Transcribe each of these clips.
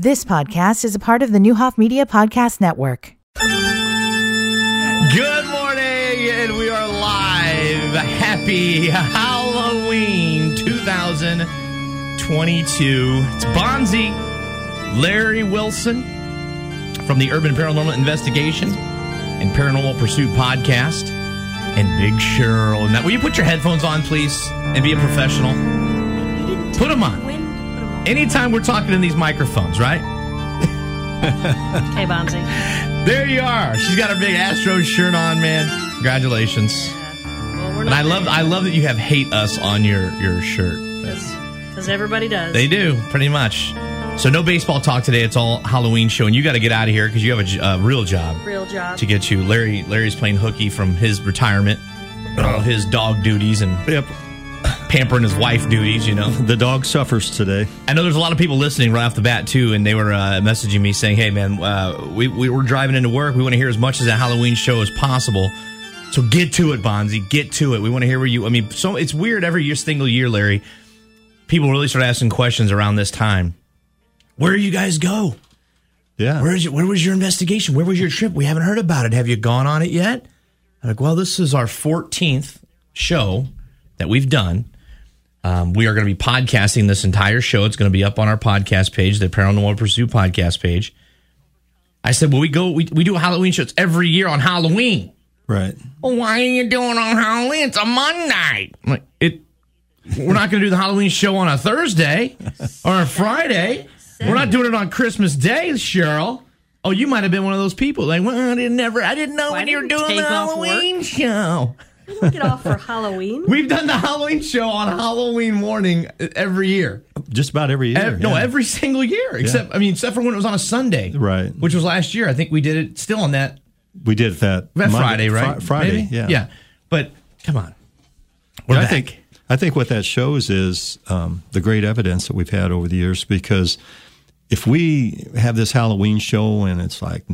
This podcast is a part of the Neuhoff Media Podcast Network. Good morning, and we are live. Happy Halloween 2022. It's Bonzi, Larry Wilson from the Urban Paranormal Investigation and Paranormal Pursuit podcast, and Big Cheryl. Will you put your headphones on, please, and be a professional? Put them on. Anytime we're talking in these microphones, right? Hey, Bonzi. There you are. She's got a big Astro shirt on, man. Congratulations. Well, we're And I love I love that you have hate us on your your shirt. because everybody does. They do pretty much. So no baseball talk today. It's all Halloween show, and you got to get out of here because you have a j- a, real job Real job. to get you. Larry Larry's playing hooky from his retirement, all uh-huh. his dog duties and Yep. Pampering his wife duties. You know. The dog suffers today. I know there's a lot of people listening right off the bat too, and they were uh, messaging me saying, "Hey man, uh, we we were driving into work. We want to hear as much as that Halloween show as possible. So get to it, Bonzi. Get to it. We want to hear where you. I mean, so it's weird every year, single year, Larry. People really start asking questions around this time. Where do you guys go? Yeah. Where is it? Where was your investigation? Where was your trip? We haven't heard about it. Have you gone on it yet? I'm like, well, this is our 14th show that we've done. Um, we are going to be podcasting this entire show. It's going to be up on our podcast page, the Paranormal Pursuit podcast page. I said, well, we go, we, we do Halloween shows every year on Halloween. Right. Well, why are you doing on Halloween? It's a Monday. I'm like, it. We're not going to do the Halloween show on a Thursday or a Friday. We're not doing it on Christmas Day, Cheryl. Oh, you might have been one of those people. Like, well, I didn't never, I didn't know Well, I when you were doing the take off work. Halloween show. Get off for Halloween. We've done the Halloween show on Halloween morning every year. Just about every year. Ev- No, every single year, except I mean, except for when it was on a Sunday, Right. Which was last year. I think we did it still on that we did that, that Monday- Friday, right? Fri- Friday, Maybe? yeah. yeah. But come on, we're I back. think I think what that shows is um, the great evidence that we've had over the years. Because if we have this Halloween show and it's like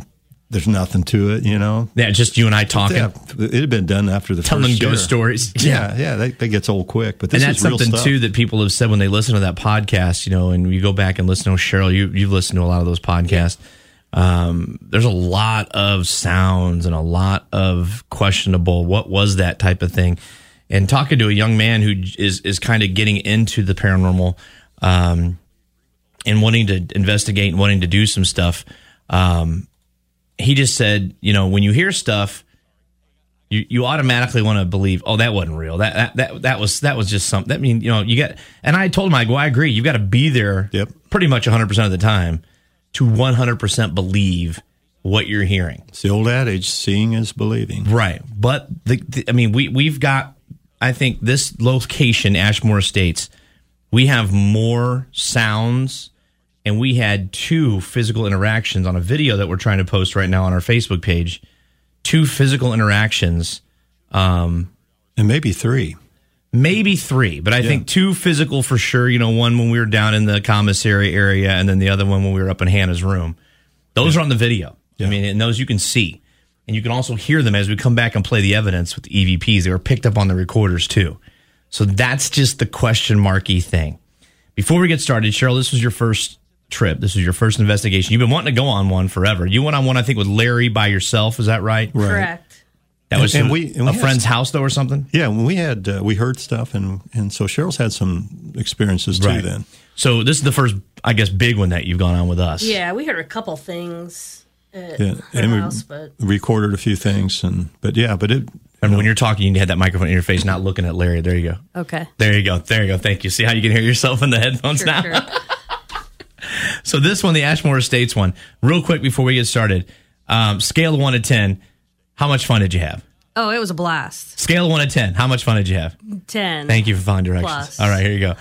there's nothing to it, you know, yeah, just you and I talking, yeah, it had been done after the telling first ghost stories. Yeah, yeah, that, that gets old quick. But And that's is real something too that people have said when they listen to that podcast, you know, and you go back and listen to Cheryl, you you've listened to a lot of those podcasts. Um, there's a lot of sounds and a lot of questionable. What was that type of thing? And talking to a young man who is is kind of getting into the paranormal, um, and wanting to investigate and wanting to do some stuff. Um, he just said, you know, when you hear stuff, you, you automatically want to believe, oh, that wasn't real. That, that that that was that was just something. That mean, you know, you get. And I told him, I go, I agree. You've got to be there, Yep. pretty much 100 percent of the time, to 100 percent believe what you're hearing. It's the old adage: seeing is believing. Right. But the, the I mean, we we've got. I think this location, Ashmore Estates, we have more sounds, and we had two physical interactions on a video that we're trying to post right now on our Facebook page. Two physical interactions. Um, and maybe three. maybe three, but I think two physical for sure. You know, one when we were down in the commissary area, and then the other one when we were up in Hannah's room. Those are on the video. I mean, and those you can see, and you can also hear them as we come back and play the evidence with the EVPs. They were picked up on the recorders too. So that's just the question marky thing. Before we get started, Cheryl, this was your first trip. This is your first investigation. You've been wanting to go on one forever. You went on one, I think, with Larry by yourself. Is that right? right. Correct. That was And some- we- and we a had- friend's house, though, or something. Yeah, when we had uh, we heard stuff, and and so Cheryl's had some experiences too. Right. Then So this is the first, I guess, big one that you've gone on with us. Yeah, we heard a couple things at yeah, her and we house, but recorded a few things, and but yeah, but it Remember when you're talking, you had that microphone in your face, not looking at Larry. There you go. okay. There you go. There you go. Thank you. See how you can hear yourself in the headphones Sure, now? sure. So this one, the Ashmore Estates one, real quick before we get started. Um, scale one to ten, how much fun did you have? Oh, it was a blast. Scale one to ten, how much fun did you have? Ten. Thank you for following directions. Plus. All right, here you go.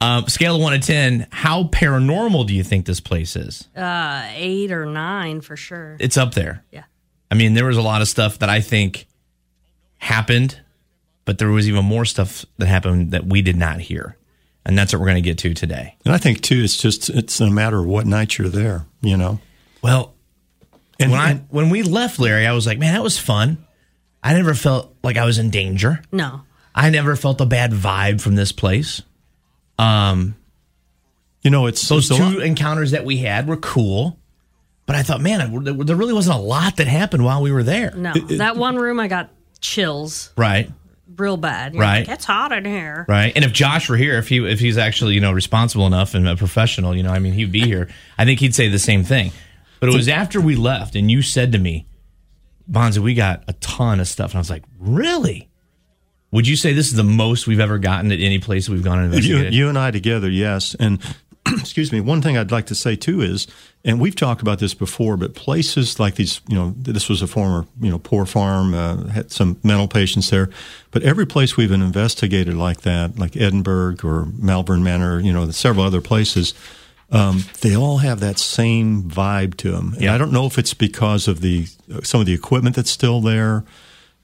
Um, scale of one to ten, how paranormal do you think this place is? Uh, eight or nine for sure. It's up there. Yeah. I mean, there was a lot of stuff that I think happened, but there was even more stuff that happened that we did not hear. And that's what we're going to get to today. and I think too, it's just it's a matter of what night you're there. You know, Well, and when I when we left Larry, I was like, man, that was fun. I never felt like I was in danger. No. I never felt a bad vibe from this place. Um, You know, it's Those it's two lot- encounters that we had were cool, but I thought, man, there there really wasn't a lot that happened while we were there. No, that one room I got chills Right. Real bad. You're Right. like, it's hot in here. Right. And if Josh were here, if he if he's actually you know responsible enough and a professional, you know, I mean, he'd be here. I think he'd say the same thing. But it was after we left, and you said to me, Bonzi, we got a ton of stuff, and I was like, really? Would you say this is the most we've ever gotten at any place we've gone and you, investigated? you and I together, yes. And excuse me, one thing I'd like to say too is, and we've talked about this before, but places like these, you know, this was a former, you know, poor farm, uh, had some mental patients there, but every place we've been investigated like that, like Edinburgh or Malvern Manor, you know, several other places, um, they all have that same vibe to them. And Yeah. I don't know if it's because of the some of the equipment that's still there,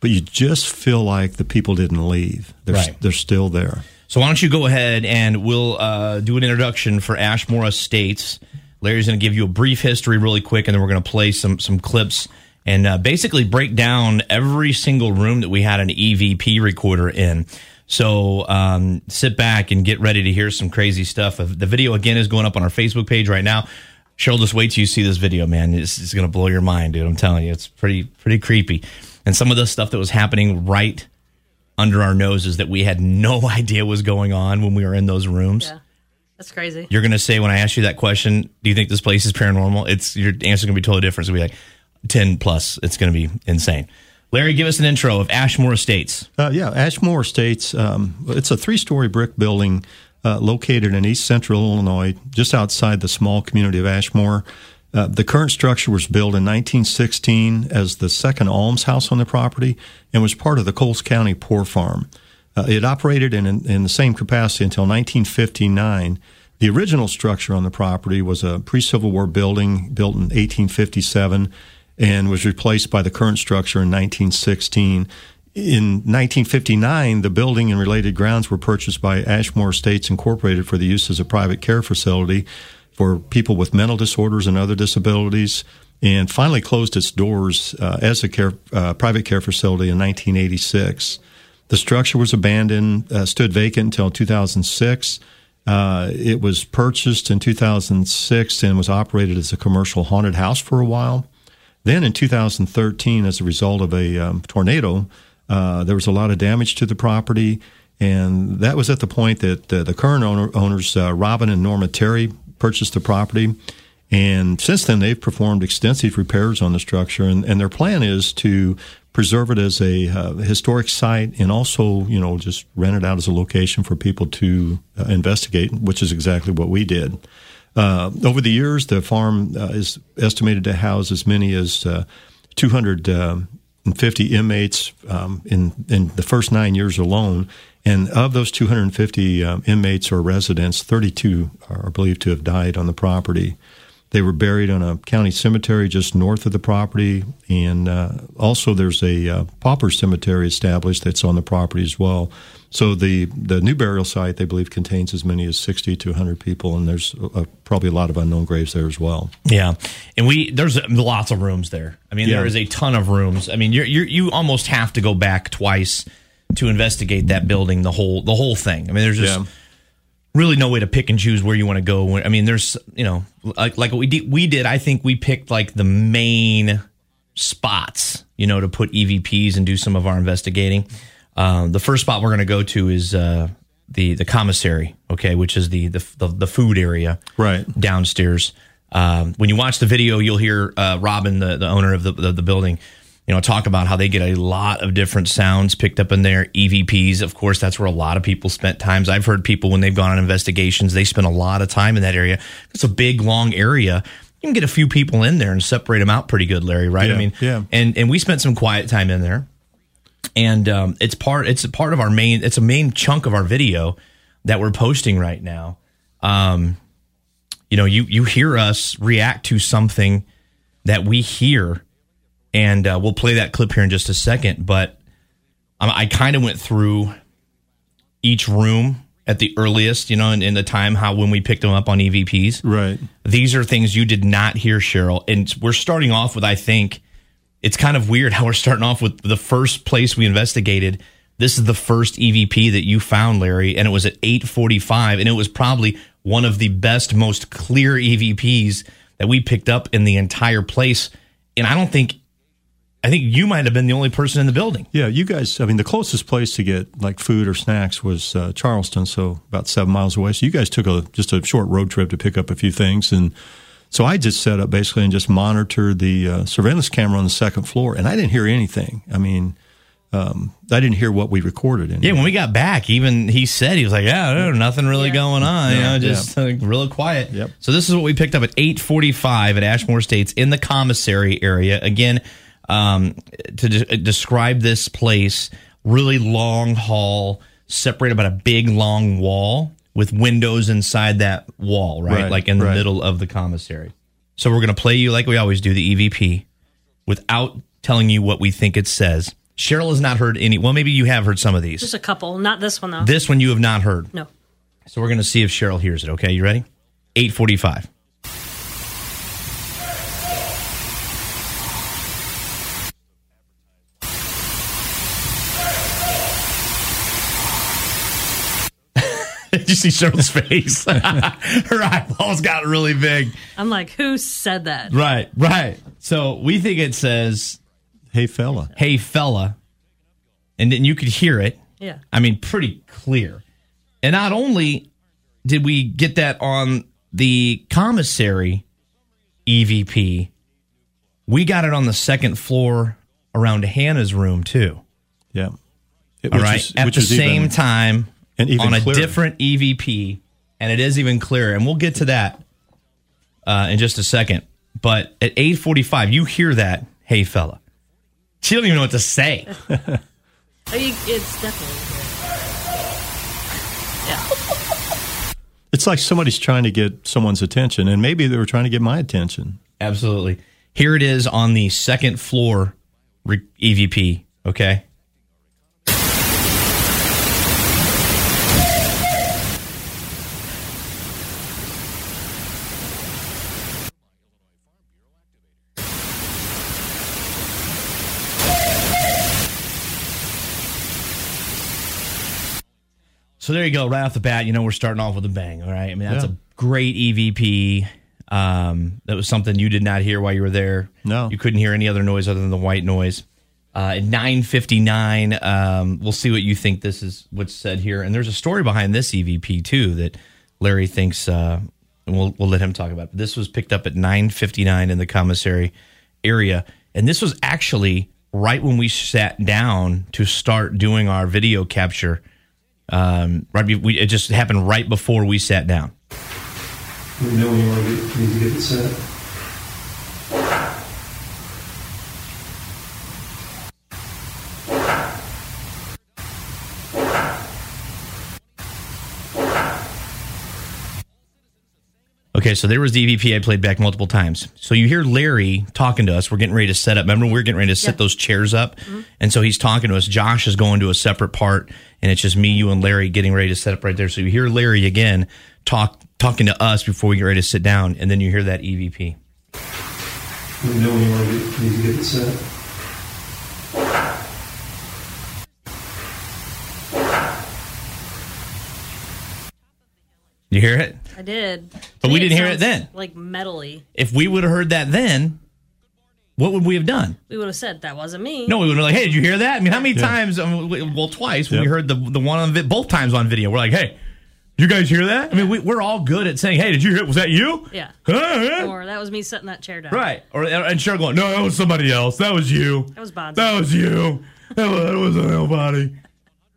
but you just feel like the people didn't leave. They're Right. they're still there. So why don't you go ahead and we'll uh, do an introduction for Ashmore Estates. Larry's going to give you a brief history really quick, and then we're going to play some some clips and uh, basically break down every single room that we had an EVP recorder in. So um, sit back and get ready to hear some crazy stuff. The video again is going up on our Facebook page right now. Cheryl, just wait till you see this video, man. It's, it's going to blow your mind, dude. I'm telling you, it's pretty pretty creepy. And some of the stuff that was happening right under our noses that we had no idea was going on when we were in those rooms. Yeah. That's crazy. You're going to say when I ask you that question, do you think this place is paranormal? It's your answer's going to be totally different. It's going to be like 10 plus. It's going to be insane. Larry, give us an intro of Ashmore Estates. Uh, yeah, Ashmore Estates. Um, it's a three-story brick building uh, located in East Central Illinois, just outside the small community of Ashmore. Uh, the current structure was built in 1916 as the second almshouse on the property and was part of the Coles County Poor Farm. Uh, it operated in, in the same capacity until 1959. The original structure on the property was a pre-Civil War building built in 1857 and was replaced by the current structure in 1916. In 1959, the building and related grounds were purchased by Ashmore Estates Incorporated for the use as a private care facility for people with mental disorders and other disabilities, and finally closed its doors uh, as a care, uh, private care facility in 1986. The structure was abandoned, uh, stood vacant until 2006. Uh, it was purchased in 2006 and was operated as a commercial haunted house for a while. Then in 2013, as a result of a um, tornado, uh, there was a lot of damage to the property. And that was at the point that uh, the current owner, owners, uh, Robin and Norma Terry, purchased the property. And since then, they've performed extensive repairs on the structure. And, and their plan is to preserve it as a uh, historic site and also, you know, just rent it out as a location for people to uh, investigate, which is exactly what we did. Uh, over the years, the farm uh, is estimated to house as many as uh, 250 inmates um, in in the first nine years alone. And of those 250 um, inmates or residents, 32 are believed to have died on the property. They were buried on a county cemetery just north of the property, and uh, also there's a uh, pauper cemetery established that's on the property as well. So the the new burial site, they believe, contains as many as 60 to 100 people, and there's uh, probably a lot of unknown graves there as well. Yeah, and we there's lots of rooms there. I mean, Yeah. there is a ton of rooms. I mean, you're, you're you almost have to go back twice to investigate that building, the whole the whole thing. I mean, there's just Yeah. really no way to pick and choose where you want to go. I mean, there's you know like like what we did, we did. I think we picked like the main spots, you know, to put EVPs and do some of our investigating. Um, the first spot we're going to go to is uh, the the commissary, okay, which is the the the, the food area, Right. downstairs. Um, when you watch the video, you'll hear uh, Robin, the, the owner of the, the the building, you know, talk about how they get a lot of different sounds picked up in there. EVPs, of course, that's where a lot of people spent times. I've heard people when they've gone on investigations, they spend a lot of time in that area. It's a big, long area. You can get a few people in there and separate them out pretty good, Larry. Right? I mean, yeah. And and we spent some quiet time in there and um, it's part it's a part of our main it's a main chunk of our video that we're posting right now um, you know you you hear us react to something that we hear and uh, we'll play that clip here in just a second but um, i kind of went through each room at the earliest you know in, in the time how when we picked them up on evps Right. these are things you did not hear cheryl and we're starting off with i think it's kind of weird how we're starting off with the first place we investigated this is the first evp that you found larry and it was at 845 and it was probably one of the best, most clear EVPs that we picked up in the entire place. And I don't think, I think you might have been the only person in the building. Yeah, you guys. I mean, the closest place to get like food or snacks was uh, Charleston, so about seven miles away. So you guys took a just a short road trip to pick up a few things, and so I just set up basically and just monitored the uh, surveillance camera on the second floor, and I didn't hear anything. I mean, um, I didn't hear what we recorded. In Yeah, when we got back, even he said he was like, "Yeah, there's nothing really Yeah. going on, you Yeah, know, just yeah. like, real quiet." Yep. So this is what we picked up at 8:45 at Ashmore Estates in the commissary area. Again, um, to de- describe this place, really long hall separated by a big long wall with windows inside that wall, right, Right, like in the right. middle of the commissary. So we're gonna play you like we always do the EVP without telling you what we think it says. Cheryl has not heard any. Well, maybe you have heard some of these. Just a couple. Not this one though. This one you have not heard. no. So we're going to see if Cheryl hears it. Okay, you ready? 845. You see Cheryl's face? Her eyeballs got really big. I'm like, who said that? Right, right. So we think it says, hey fella, hey, fella. And then you could hear it. Yeah. I mean, pretty clear. And not only did we get that on the commissary EVP, we got it on the second floor around Hannah's room too. yeah, It- All which right. is- At the same even- time and even on a clearer. different EVP. And it is even clearer. And we'll get to that uh, in just a second. But at 845, you hear that, hey fella. She don't even know what to say. Oh, you- It's definitely. Yeah. It's like somebody's trying to get someone's attention, and maybe they were trying to get my attention. Absolutely. Here it is on the second floor re- EVP. Okay. So there you go. Right off the bat, you know we're starting off with a bang. All right. I mean that's Yeah. a great EVP. Um, that was something you did not hear while you were there. No. you couldn't hear any other noise other than the white noise. Uh, at nine fifty nine, um, we'll see what you think. This is what's said here, and there's a story behind this EVP too that Larry thinks. Uh, and we'll we'll let him talk about. But this was picked up at nine fifty nine in the commissary area, and this was actually right when we sat down to start doing our video capture. Um, right, we, it just happened right before we sat down. We know get, need to get it set. Okay, so there was the EVP I played back multiple times. So you hear Larry talking to us. We're getting ready to set up. Remember, we are getting ready to set Yeah. those chairs up, mm-hmm. and so he's talking to us. Josh is going to a separate part, and it's just me, you, and Larry getting ready to set up right there. So you hear Larry again talk talking to us before we get ready to sit down, and then you hear that EVP. We know you want to get, need to get it set. You hear it? I did. But To we didn't hear it then. Like metally. If we would have heard that then, what would we have done? We would have said that wasn't me. No, we would have been like, "Hey, did you hear that?" I mean, how many times? um, we- Well, twice. when We heard the the one on vi- both times on video. We're like, "Hey, you guys hear that?" I mean, we, we're all good at saying, "Hey, did you hear? Was that you?" Yeah. Huh? Or that was me setting that chair down. Right. Or and Cheryl going, "No, that was somebody else. That was you. That was Bonzi. That was you. That was, nobody."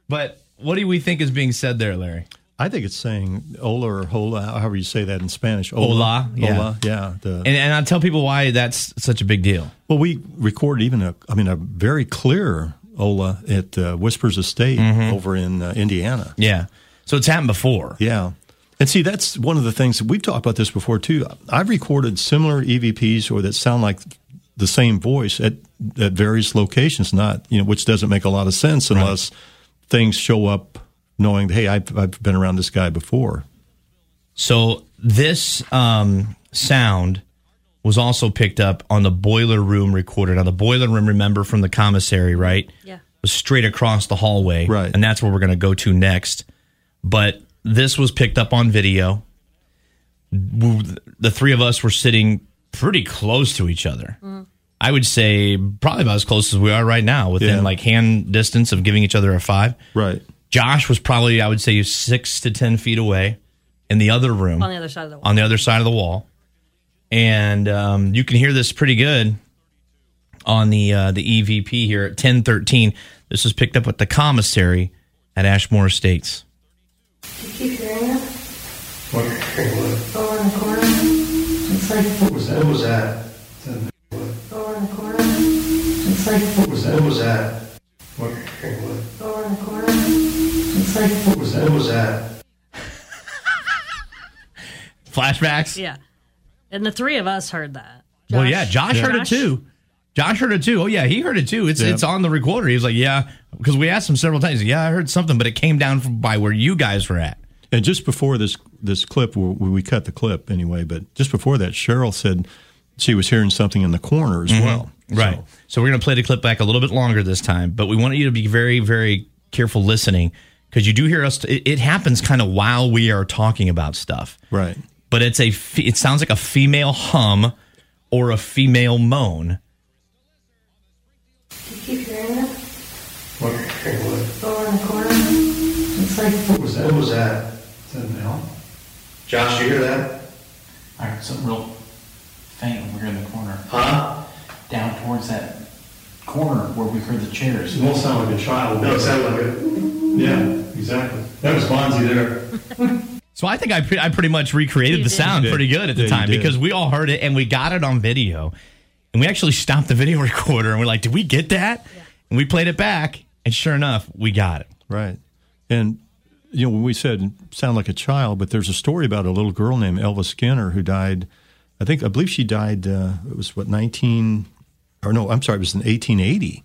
But what do we think is being said there, Larry? I think it's saying hola or hola, however you say that in Spanish. Hola, yeah. Hola, yeah. The, And and I tell people why that's such a big deal. well, we recorded even a, I mean, a very clear hola at uh, Whispers Estate Mm-hmm. over in uh, Indiana. Yeah. So it's happened before. Yeah. And see, that's one of the things that we've talked about this before too. I've recorded similar EVPs or that sound like the same voice at, at various locations, not, you know, which doesn't make a lot of sense unless things show up knowing, hey, I've, I've been around this guy before. So this um, sound was also picked up on the boiler room recorder. Now the boiler room, remember from the commissary, right? Yeah. Was straight across the hallway, Right. And that's where we're going to go to next. But this was picked up on video, the three of us were sitting pretty close to each other. I would say probably about as close as we are right now, within Yeah. like hand distance of giving each other a five. Right. Josh was probably, I would say, six to 10 feet away in the other room On the other side of the wall. on the other side of the wall. And um, you can hear this pretty good on the uh, the EVP here at 1013. This was picked up at the commissary at Ashmore Estates. You keep hearing it What, what, over in the corner. It's like what was that? What was that? over in the corner. It's like What was that? What was that? What, what, over in the corner. It's what was that? What was that? Flashbacks? Yeah. And the three of us heard that. Well, yeah, Josh heard it too. Josh heard it too. Oh yeah, he heard it too. It's Yeah. it's on the recorder. He was like, yeah, because we asked him several times. Yeah, I heard something, but it came down from by where you guys were at. And just before this this clip, we, we cut the clip anyway. But just before that, Cheryl said she was hearing something in the corner as mm-hmm. well. Right. So, So, we're going to play the clip back a little bit longer this time, but we want you to be very, very careful listening because you do hear us. It, it happens kind of while we are talking about stuff, right. but it's a. It sounds like a female hum or a female moan. you keep hearing it What, what, over in the corner. It's like what was that? What was that? Is that an L? Josh, you hear that? I heard something real faint over here in the corner. Huh? Down towards that corner where we heard the chairs. It won't sound like a child. No, it sounded like a. Yeah, exactly. That was Bonzi there. So I think I, pre- I pretty much recreated You the did. sound pretty good at the Yeah, time because we all heard it and we got it on video. And we actually stopped the video recorder and we're like, did we get that? And we played it back. And sure enough, we got it. Right. And, you know, when we said sound like a child, but there's a story about a little girl named Elva Skinner who died, I think, I believe she died, uh, it was what, 19, or no, I'm sorry, it was in 1880.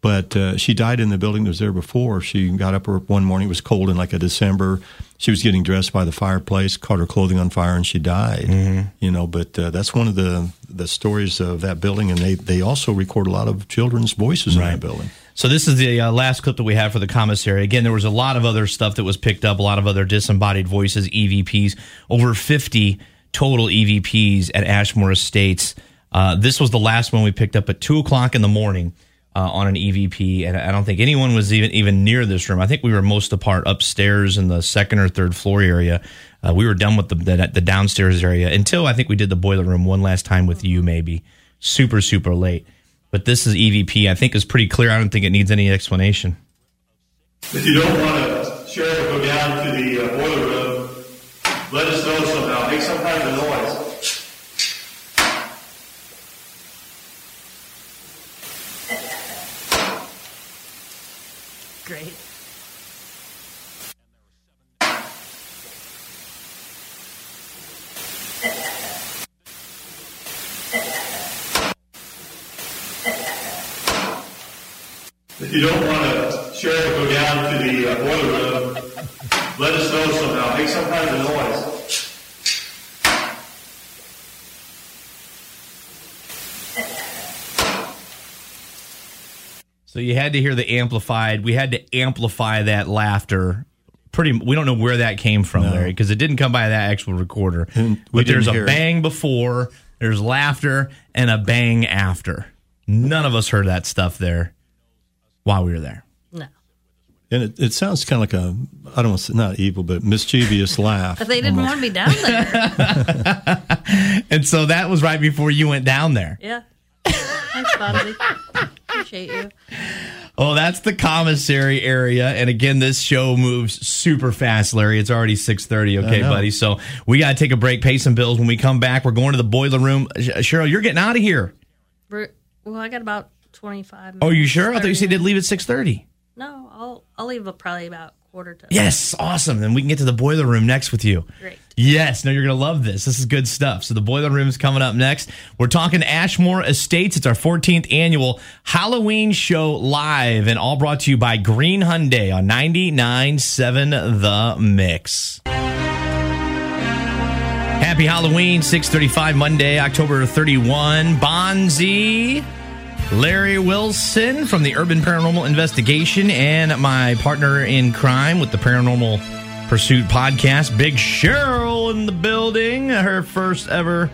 But uh, she died in the building that was there before. She got up one morning, it was cold in like a December. She was getting dressed by the fireplace, caught her clothing on fire, and she died. You know, but uh, that's one of the, the stories of that building. And they, they also record a lot of children's voices in Right. that building. So this is the uh, last clip that we have for the commissary. Again, there was a lot of other stuff that was picked up, a lot of other disembodied voices, EVPs, over 50 total EVPs at Ashmore Estates. Uh, this was the last one we picked up at two o'clock in the morning uh, on an EVP, and I don't think anyone was even even near this room. I think we were most apart upstairs in the second or third floor area. Uh, we were done with the, the the downstairs area until I think we did the boiler room one last time with you, maybe super super late. But this is EVP. I think is pretty clear. I don't think it needs any explanation. If you don't want to, Cheryl, go down to the uh, boiler room, let us know somehow. Make some kind of a noise. Great. If you don't want to, Cheryl, go down to the uh, boiler room, let us know somehow. Make some kind of a noise. So you had to hear the amplified. We had to amplify that laughter. Pretty. We don't know where that came from, Larry, because it didn't come by that actual recorder. And but there's a hear it. bang before, there's laughter, and a bang after. None of us heard that stuff there while we were there. No. And it, it sounds kind of like a, I don't want to say, not evil, but mischievous laugh. But they didn't want me down there. And so that was right before you went down there. yeah. Thanks, Bonzi. Appreciate you. Oh, that's the commissary area. And again, this show moves super fast, Larry. It's already 6.30, okay, buddy? So we got to take a break, pay some bills. When we come back, we're going to the boiler room. Cheryl, you're getting out of here. We're, well, I got about 25 minutes. Oh, you sure? I thought you said they'd leave at 6.30. No, I'll, I'll leave a, probably about quarter to. Yes, awesome. Then we can get to the boiler room next with you. Great. Yes, no, you're going to love this. This is good stuff. So the boiler room is coming up next. We're talking Ashmore Estates. It's our 14th annual Halloween show live and all brought to you by Green Hyundai on 99.7 The Mix. Happy Halloween, 635 Monday, October 31. Bonzi, Larry Wilson from the Urban Paranormal Investigation, and my partner in crime with the Paranormal Pursuit podcast. Big Cheryl in the building. Her first ever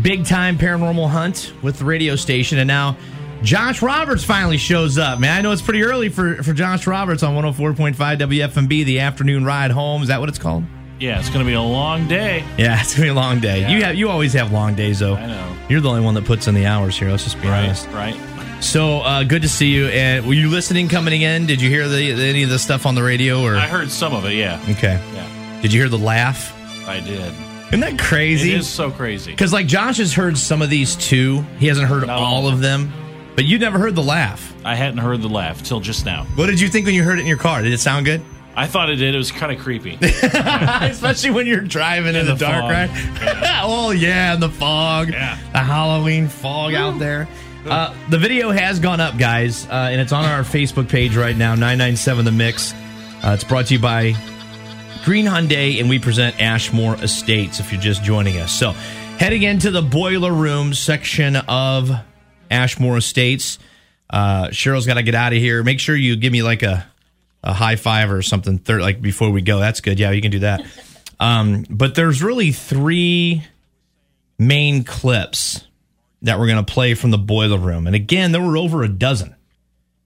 big time paranormal hunt with the radio station. And now Josh Roberts finally shows up. Man, I know it's pretty early for, for Josh Roberts on 104.5 WFMB, the afternoon ride home. Is that what it's called? Yeah, it's going to be a long day. Yeah, it's gonna be a long day. Yeah. You have you always have long days though. I know. You're the only one that puts in the hours here. Let's just be honest. Right. So uh, good to see you. And were you listening coming in? Did you hear the, the any of the stuff on the radio or? I heard some of it. Yeah. okay. Yeah. Did you hear the laugh? I did. Isn't that crazy? It is so crazy. Because like Josh has heard some of these too. He hasn't heard Not all all. of them, but you never heard the laugh. I hadn't heard the laugh till just now. What did you think when you heard it in your car? Did it sound good? I thought it did. It was kind of creepy. Especially when you're driving in, the, the dark, fog. right? oh yeah, in the fog. Yeah. The Halloween fog out there. Uh, the video has gone up, guys, uh, and it's on our Facebook page right now. Nine nine seven the mix. Uh, it's brought to you by Green Hyundai, and we present Ashmore Estates. If you're just joining us, so heading into the boiler room section of Ashmore Estates. Uh, Cheryl's got to get out of here. Make sure you give me like a a high five or something third like before we go. That's good. Yeah you can do that. Um, but there's really three main clips that we're going to play from the boiler room. And again there were over a dozen.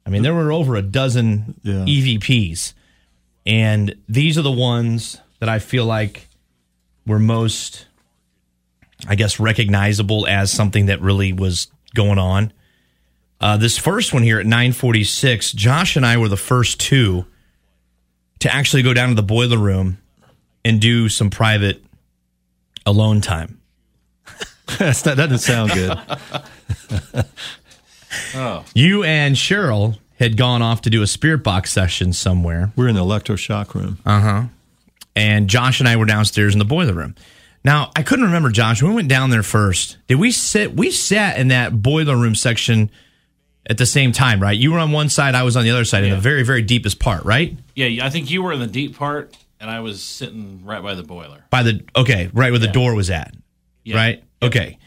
I mean there were over a dozen Yeah. evps and these are the ones that i feel like were most i guess recognizable as something that really was going on uh, this first one here at 946, Josh and I were the first two to actually go down to the boiler room and do some private alone time. Not, that doesn't sound good. oh. You and Cheryl had gone off to do a spirit box session somewhere, We're in the electroshock room. Uh huh. And Josh and I were downstairs in the boiler room. Now, I couldn't remember, Josh, we went down there first, did we sit? We sat in that boiler room section at the same time, right? You were on one side, I was on the other side, in the very, very deepest part, right? yeah, I think you were in the deep part, and I was sitting right by the boiler. by the okay right where the door was at Yeah. right okay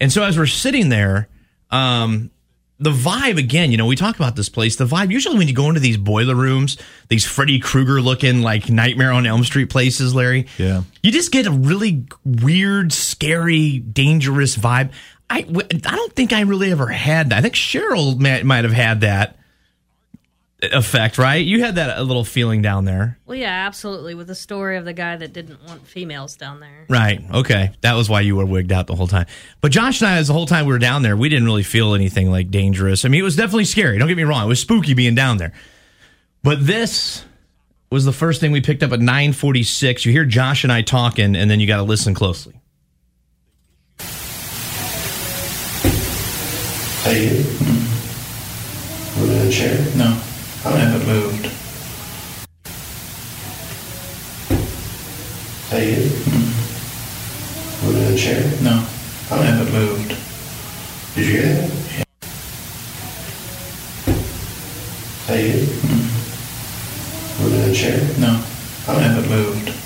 and so as we're sitting there um the vibe again you know we talk about this place the vibe usually when you go into these boiler rooms these freddy krueger looking like nightmare on elm street places larry Yeah. you just get a really weird scary dangerous vibe i i don't think i really ever had that i think cheryl might, might have had that effect right you had that a little feeling down there Well, yeah, absolutely. With the story of the guy that didn't want females down there. Right. Okay. That was why you were wigged out the whole time. But Josh and I, as the whole time we were down there, we didn't really feel anything like dangerous. I mean, it was definitely scary. Don't get me wrong. It was spooky being down there. But this was the first thing we picked up at 946. You hear Josh and I talking, and then you got to listen closely. Hey, you. Mm-hmm. Moving in a chair? No, I haven't moved. Hey, you. Mm-hmm. Moving in a chair? No, I haven't moved. Did you hear that? Hey, you. Mm-hmm. Moving in a chair? No, I haven't moved.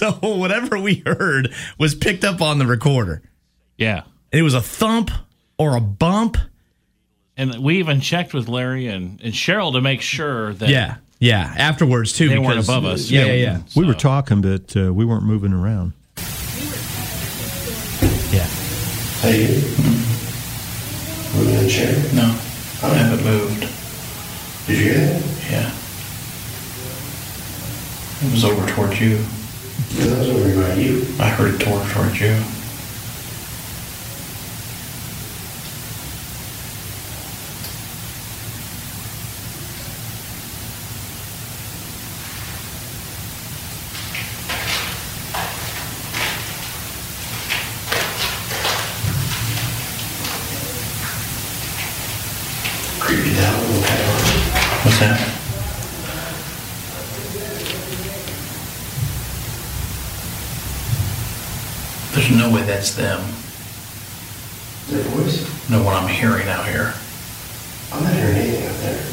So whatever we heard was picked up on the recorder. Yeah. It was a thump or a bump. And we even checked with Larry and, and Cheryl to make sure that Yeah. Yeah. Afterwards, too. they weren't above us. Yeah. Yeah. Yeah. We were talking, but uh, we weren't moving around. Yeah. Hey. Moving in a chair? No, I haven't moved. Did you hear that? Yeah. It was over towards you. No, that was over by you. I heard it toward towards you. There's no way that's them. Their voice? No, what I'm hearing out here. I'm not hearing anything out there.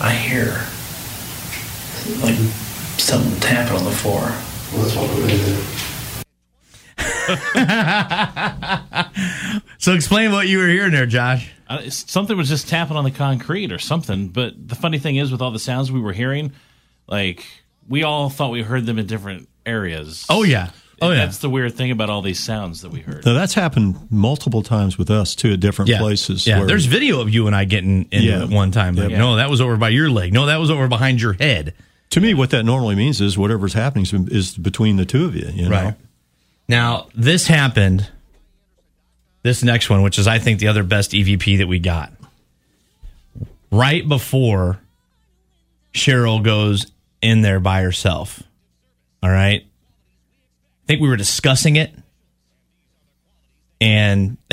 I hear like something tapping on the floor. Well, that's what we're going to do. So explain what you were hearing there, Josh. Uh, something was just tapping on the concrete or something. But the funny thing is, with all the sounds we were hearing, like we all thought we heard them in different areas. Oh yeah. Oh yeah. That's the weird thing about all these sounds that we heard. Now, that's happened multiple times with us too at different yeah. places. Yeah. where- There's video of you and I getting into Yeah. it one time. Like, Yeah. No, that was over by your leg. No, that was over behind your head. to me, what that normally means is whatever's happening is, is between the two of you. You know? Right. Now, this happened. This next one, which is, I think, the other best EVP that we got. Right before Cheryl goes in there by herself. All right. I think we were discussing it. And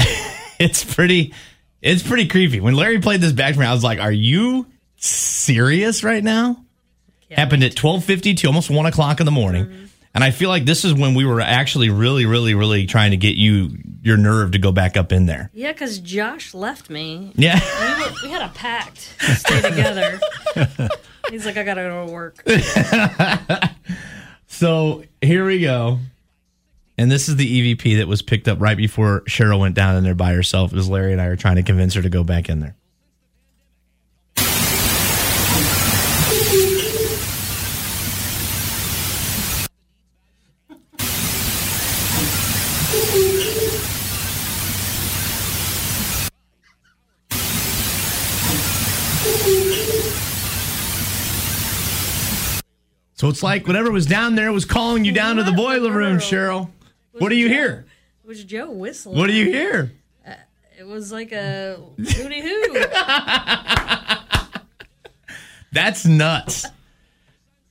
it's pretty it's pretty creepy. When Larry played this back for me, I was like, Are you serious right now? Happened at twelve fifty to almost one o'clock in the morning. Mm-hmm. And I feel like this is when we were actually really, really, really trying to get you your nerve to go back up in there. Yeah, because Josh left me. Yeah. We, were, we had a pact to stay together. He's like, I gotta go to work. So here we go. And this is the EVP that was picked up right before Cheryl went down in there by herself as Larry and I are trying to convince her to go back in there. So it's like whatever was down there was calling you down to the boiler room, Cheryl. What do you hear? It was Joe whistling. What do you hear? Uh, it was like a hooty hoo. That's nuts.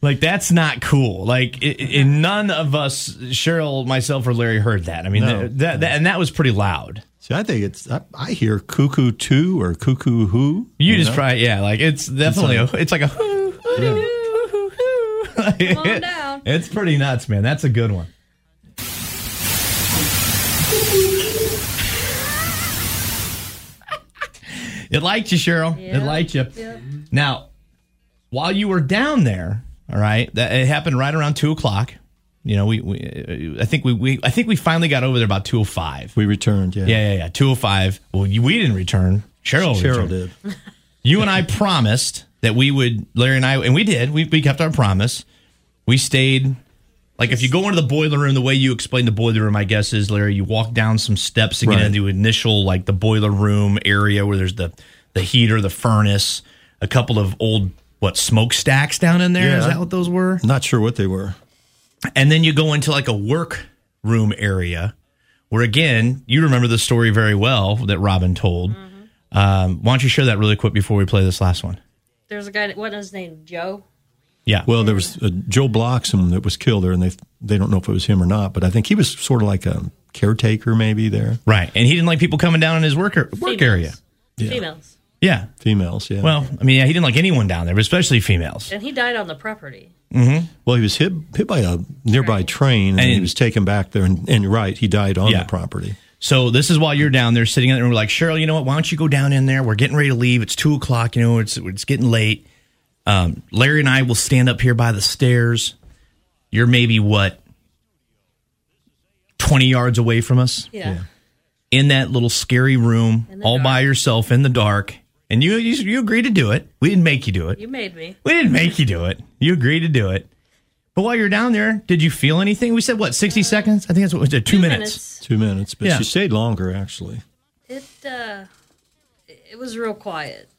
Like that's not cool. Like, i i none of us, Cheryl, myself, or Larry, heard that. I mean, No. that, that, that- and that was pretty loud. See, I think it's. I, I hear cuckoo two or cuckoo who. You, just know? probably, yeah, like it's definitely, a, it's like a. hoo, hoo, hoo, hoo, hoo. Come on down. It's pretty nuts, man. That's a good one. It liked you, Cheryl. It liked you. Yep. Now, while you were down there, all right, that it happened right around two o'clock. You know, we, we I think we, we I think we finally got over there about two o five. We returned. Yeah. Yeah, yeah, yeah. Two o five. Well, you, we didn't return. Cheryl, Cheryl returned. did. You and I promised that we would, Larry and I, and we did. We, we kept our promise. We stayed. Like if you go into the boiler room, the way you explain the boiler room, I guess is Larry. You walk down some steps to get Right. into initial like the boiler room area where there's the the heater, the furnace, a couple of old what smokestacks down in there. Is Yeah. that what those were? Not sure what they were. And then you go into like a work room area where, again, you remember the story very well that Robin told. Um, why don't you share that really quick before we play this last one? There's a guy. What is his name? Joe. Yeah. Well, there was uh, Joe Bloxham that was killed there, and they they don't know if it was him or not, but I think he was sort of like a caretaker, maybe there. right. And he didn't like people coming down in his work, work Females. area. Females. Yeah. Females, yeah. Well, I mean, yeah, he didn't like anyone down there, but especially females. And he died on the property. well, he was hit hit by a nearby train, and, he was taken back there. And, and you're right, he died on Yeah. the property. So this is while you're down there sitting in there, and we're like, Cheryl, you know what? Why don't you go down in there? We're getting ready to leave. It's two o'clock. You know, it's it's getting late. Um, Larry and I will stand up here by the stairs. You're maybe what twenty yards away from us Yeah. in that little scary room, In the all by yourself in the dark. And you, you you agreed to do it. We didn't make you do it. You made me. We didn't make you do it. You agreed to do it. But while you're down there, did you feel anything? We said what, sixty seconds? I think that's what we did. Two, minutes. Two minutes, but Yeah. she stayed longer actually. It uh, it was real quiet.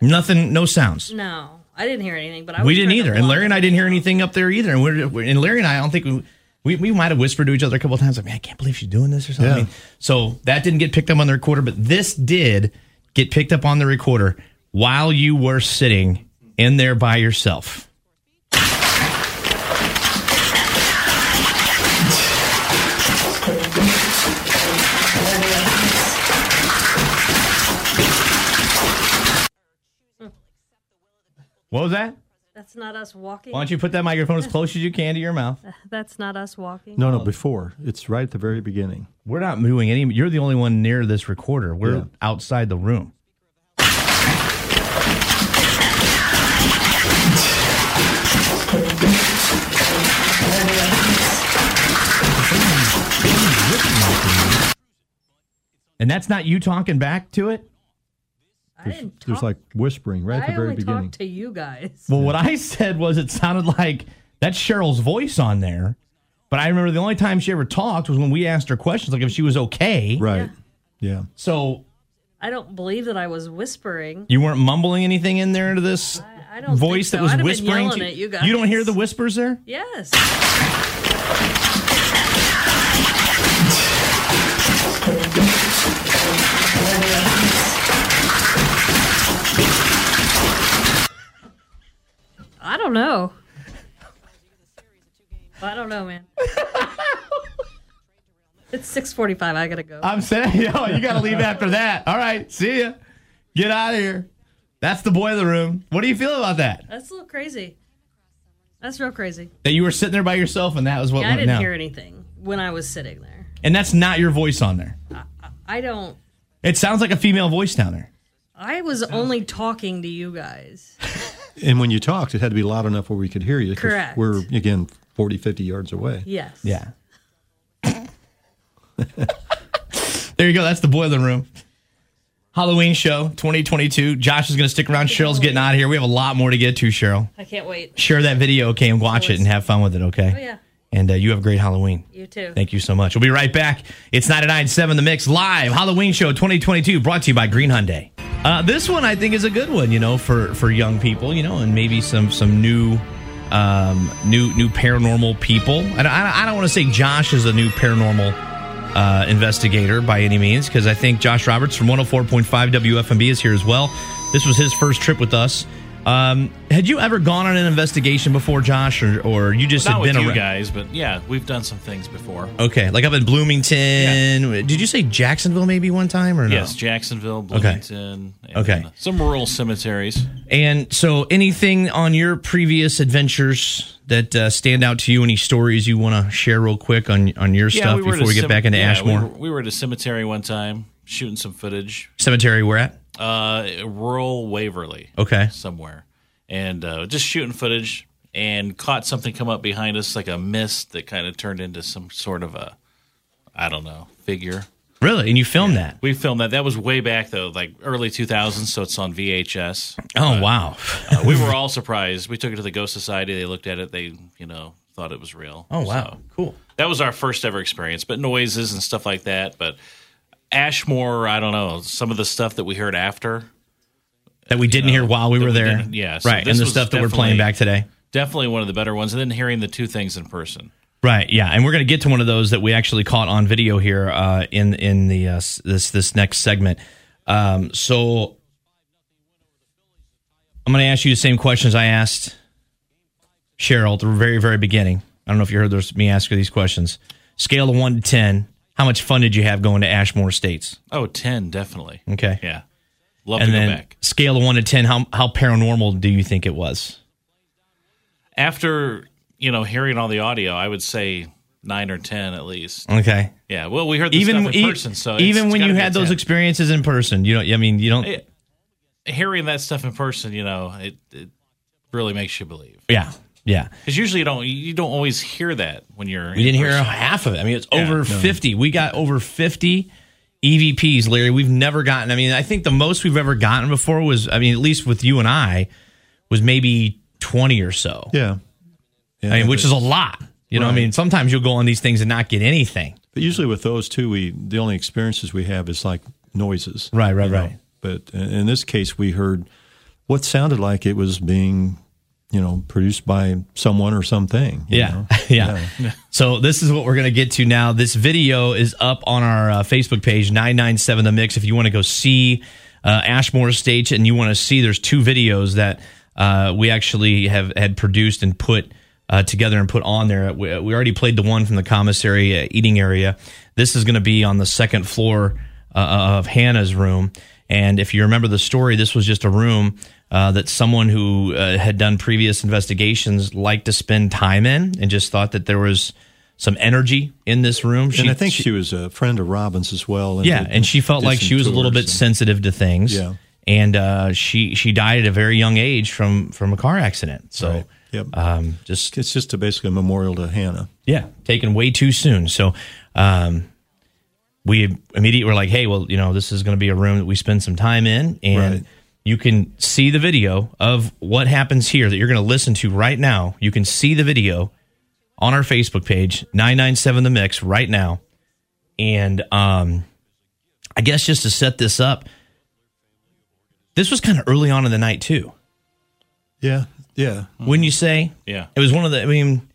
Nothing, no sounds. No, I didn't hear anything. But I we didn't either. And Larry and I didn't hear anything up there either. And we're, we're- and Larry and I, I don't think we we, we might have whispered to each other a couple of times, like, man, I can't believe she's doing this or something. Yeah. I mean, so that didn't get picked up on the recorder, but this did get picked up on the recorder while you were sitting in there by yourself. What was that? That's not us walking. Why don't you put that microphone as close as you can to your mouth? That's not us walking. No, no, before it's right at the very beginning. We're not moving any. You're the only one near this recorder. We're Yeah. outside the room. And that's not you talking back to it? I didn't There's talk. like whispering right at I the very only beginning. talked to you guys. Well, what I said was it sounded like that's Cheryl's voice on there. But I remember the only time she ever talked was when we asked her questions, like if she was okay. Right. Yeah. So I don't believe that I was whispering. you weren't mumbling anything in there into this I, I don't voice so. that was I'd have whispering yelling to at you guys. You don't hear the whispers there? Yes. I don't know. I don't know, man. it's six forty-five. I gotta go. I'm saying, yo, you got to leave after that. All right, see ya. Get out of here. That's the boiler room. What do you feel about that? That's a little crazy. That's real crazy. That you were sitting there by yourself and that was what Yeah, I didn't hear anything when I was sitting there. And that's not your voice on there. I don't. It sounds like a female voice down there. I was only talking to you guys. And when you talked, it had to be loud enough where we could hear you. Correct. We're, again, 40, 50 yards away. Yes. Yeah. there you go. That's the boiler room. Halloween show 2022. Josh is going to stick around. Cheryl's getting out of here. We have a lot more to get to, Cheryl. I can't wait. Share that video, okay, and watch it and have fun with it, okay? Oh, yeah. And uh, you have a great Halloween. You too. Thank you so much. We'll be right back. It's 99.7 The Mix live Halloween show 2022 brought to you by Green Hyundai. Uh, this one I think is a good one, you know, for for young people, you know, and maybe some some new um, new new paranormal people. And I, I don't want to say Josh is a new paranormal uh, investigator by any means because I think Josh Roberts from 104.5 WFMB is here as well. This was his first trip with us. Um, had you ever gone on an investigation before, Josh, or, or you just Not had with been you around? guys, but yeah, we've done some things before. Okay, like up in Bloomington. Did you say Jacksonville maybe one time or no? Yes, Jacksonville, Bloomington. and, Okay. uh, some rural cemeteries. And so, anything on your previous adventures that uh, stand out to you? Any stories you want to share real quick on on your stuff were at before we get cem- back into yeah, Ashmore We were, we were at a cemetery one time shooting some footage. Cemetery? We're at Uh, rural Waverly. okay. somewhere and uh, just shooting footage and caught something come up behind us like a mist that kind of turned into some sort of a I don't know figure. Really? And you filmed that? We filmed that. That was way back though, like early 2000s, so it's on VHS. Oh wow! Uh, we were all surprised. We took it to the Ghost Society. They looked at it. They you know thought it was real. Oh wow! So Cool. that was our first ever experience. But noises and stuff like that. But Ashmore, I don't know some of the stuff that we heard after. That we didn't know, hear while we were we there. yeah, so right. And the stuff that we're playing back today. Definitely one of the better ones. And then hearing the two things in person. Right. Yeah, and we're going to get to one of those that we actually caught on video here uh, in in the uh, this this next segment. Um, so I'm going to ask you the same questions I asked Cheryl at the very very beginning. I don't know if you heard those, me ask her these questions. Scale of one to ten, how much fun did you have going to Ashmore Estates? Oh, 10, definitely. Okay. Yeah. Love And to go then back. scale of one to ten, how how paranormal do you think it was? After, you know, hearing all the audio, I would say 9 or 10 at least. Okay. Yeah. Well, we heard the Even stuff in e- person, so it's- even it's when you had those 10. experiences in person, you don't. I mean, you don't. Eh, hearing that stuff in person, you know, it, it really makes you believe. yeah. Yeah. Because usually you don't you don't always hear that when you're. We didn't hear half of it. I mean, it's over 50. We got over 50 EVPs, Larry. We've never gotten, I mean, I think the most we've ever gotten before was, I mean, at least with you and I, was maybe 20 or so. Yeah. yeah I mean, which is a lot. You know, I mean, sometimes you'll go on these things and not get anything. But usually with those two, we the only experiences we have is like noises. Right, right, you know. right. But in this case, we heard what sounded like it was being, you know, produced by someone or something. you Yeah. know? yeah. So this is what we're going to get to now. This video is up on our uh, Facebook page, 997 The Mix. If you want to go see uh, Ashmore Estates and you want to see, there's two videos that uh, we actually have had produced and put uh, together and put on there. We, we already played the one from the commissary uh, eating area. This is going to be on the second floor uh, of Hannah's room. And if you remember the story, this was just a room uh, that someone who uh, had done previous investigations liked to spend time in and just thought that there was some energy in this room. and I think she, was a friend of Robin's as well. And yeah, did- and she felt like she was a little bit and- sensitive to things. Yeah. And uh, she she died at a very young age from from a car accident. So Right. Yep. um, just It's just a, basically a memorial to Hannah. yeah, taken way too soon. So, um, we immediately were like, hey, well, you know, this is going to be a room that we spend some time in, and Right. You can see the video of what happens here that you're going to listen to right now. You can see the video on our Facebook page, 997 The Mix, right now. And um, I guess just to set this up, this was kind of early on in the night, too. Yeah, yeah. Wouldn't you say? Yeah. It was one of the, I mean,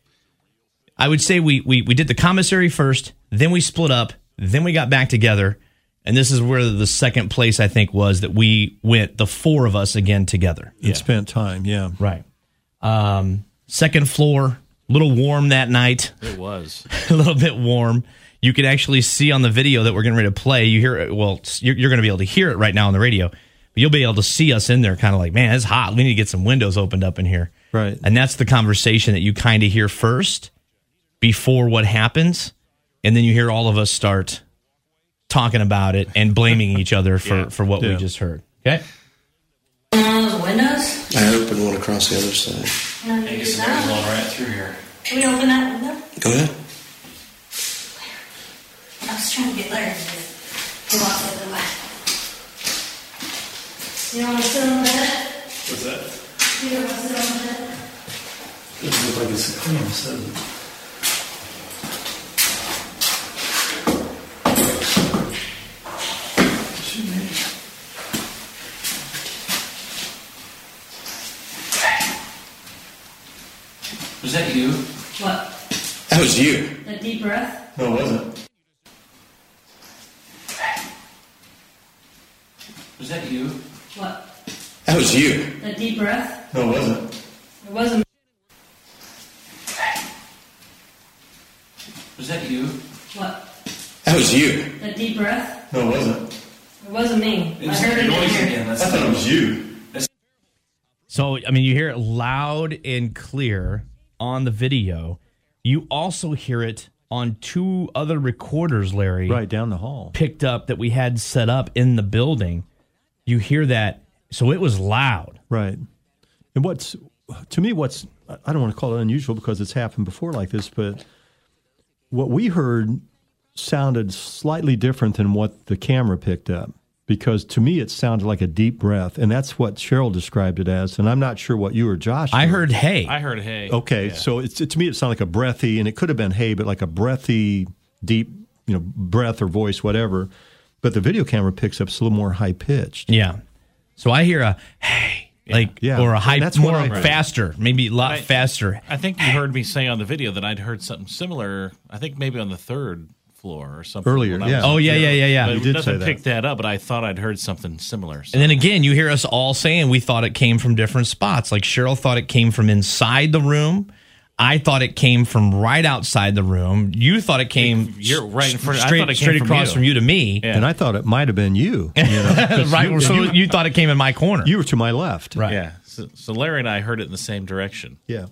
I would say we, we, we did the commissary first, then we split up, then we got back together. And this is where the second place I think was that we went, the four of us again together. And spent time. Yeah. Right. Um, second floor, a little warm that night, It was. a little bit warm. You can actually see on the video that we're getting ready to play. You hear it. Well, you're, you're going to be able to hear it right now on the radio. But you'll be able to see us in there, kind of like, man, it's hot. We need to get some windows opened up in here. Right. And that's the conversation that you kind of hear first before what happens. And then you hear all of us start talking about it and blaming each other for, Yeah. for what we just heard. Okay. Those windows? I opened one across the other side. No, you did not. right through here. Can we open that window? Go ahead. I was trying to get Larry to go out the other way. You don't want to sit on the bed? What's that? You don't want to sit on the bed? Doesn't look like it's a clean, does Was that you? What? That was you. That deep breath? No, it wasn't. Was that you? What? That was you. That deep breath? No, it wasn't. It wasn't. Was that you? What? That was you. That deep breath? No, it wasn't. It wasn't me. I heard it in here. I thought it was you. So, I mean, you hear it loud and clear on the video. You also hear it on two other recorders, Larry, Right down the hall. picked up that we had set up in the building. You hear that. So it was loud. Right. And what's to me, what's I don't want to call it unusual because it's happened before like this, but what we heard sounded slightly different than what the camera picked up. Because to me, it sounded like a deep breath, and that's what Cheryl described it as. And I'm not sure what you or Josh. I heard, hey. I heard hey. Okay, Yeah. so it's to me, it sounded like a breathy, and it could have been hey, but like a breathy, deep, you know, breath or voice, whatever. But the video camera picks up it's a little more high pitched. yeah. So I hear a hey, like, Yeah. or a high, that's what more I faster, maybe a lot I- faster. I think you heard me say on the video that I'd heard something similar. I think maybe on the third floor or something Earlier, yeah. Oh, yeah, yeah, yeah, yeah. But You did nothing say that. picked that up, but I thought I'd heard something similar. So. And then again, you hear us all saying we thought it came from different spots. Like Cheryl thought it came from inside the room. I thought it came from right outside the room. You thought it came You're right in front- I straight, thought it came straight from across you. from you to me. Yeah. And I thought it might have been you. you know, right. so you, thought it came in my corner. you were to my left. right. yeah. So, so Larry and I heard it in the same direction. Yeah.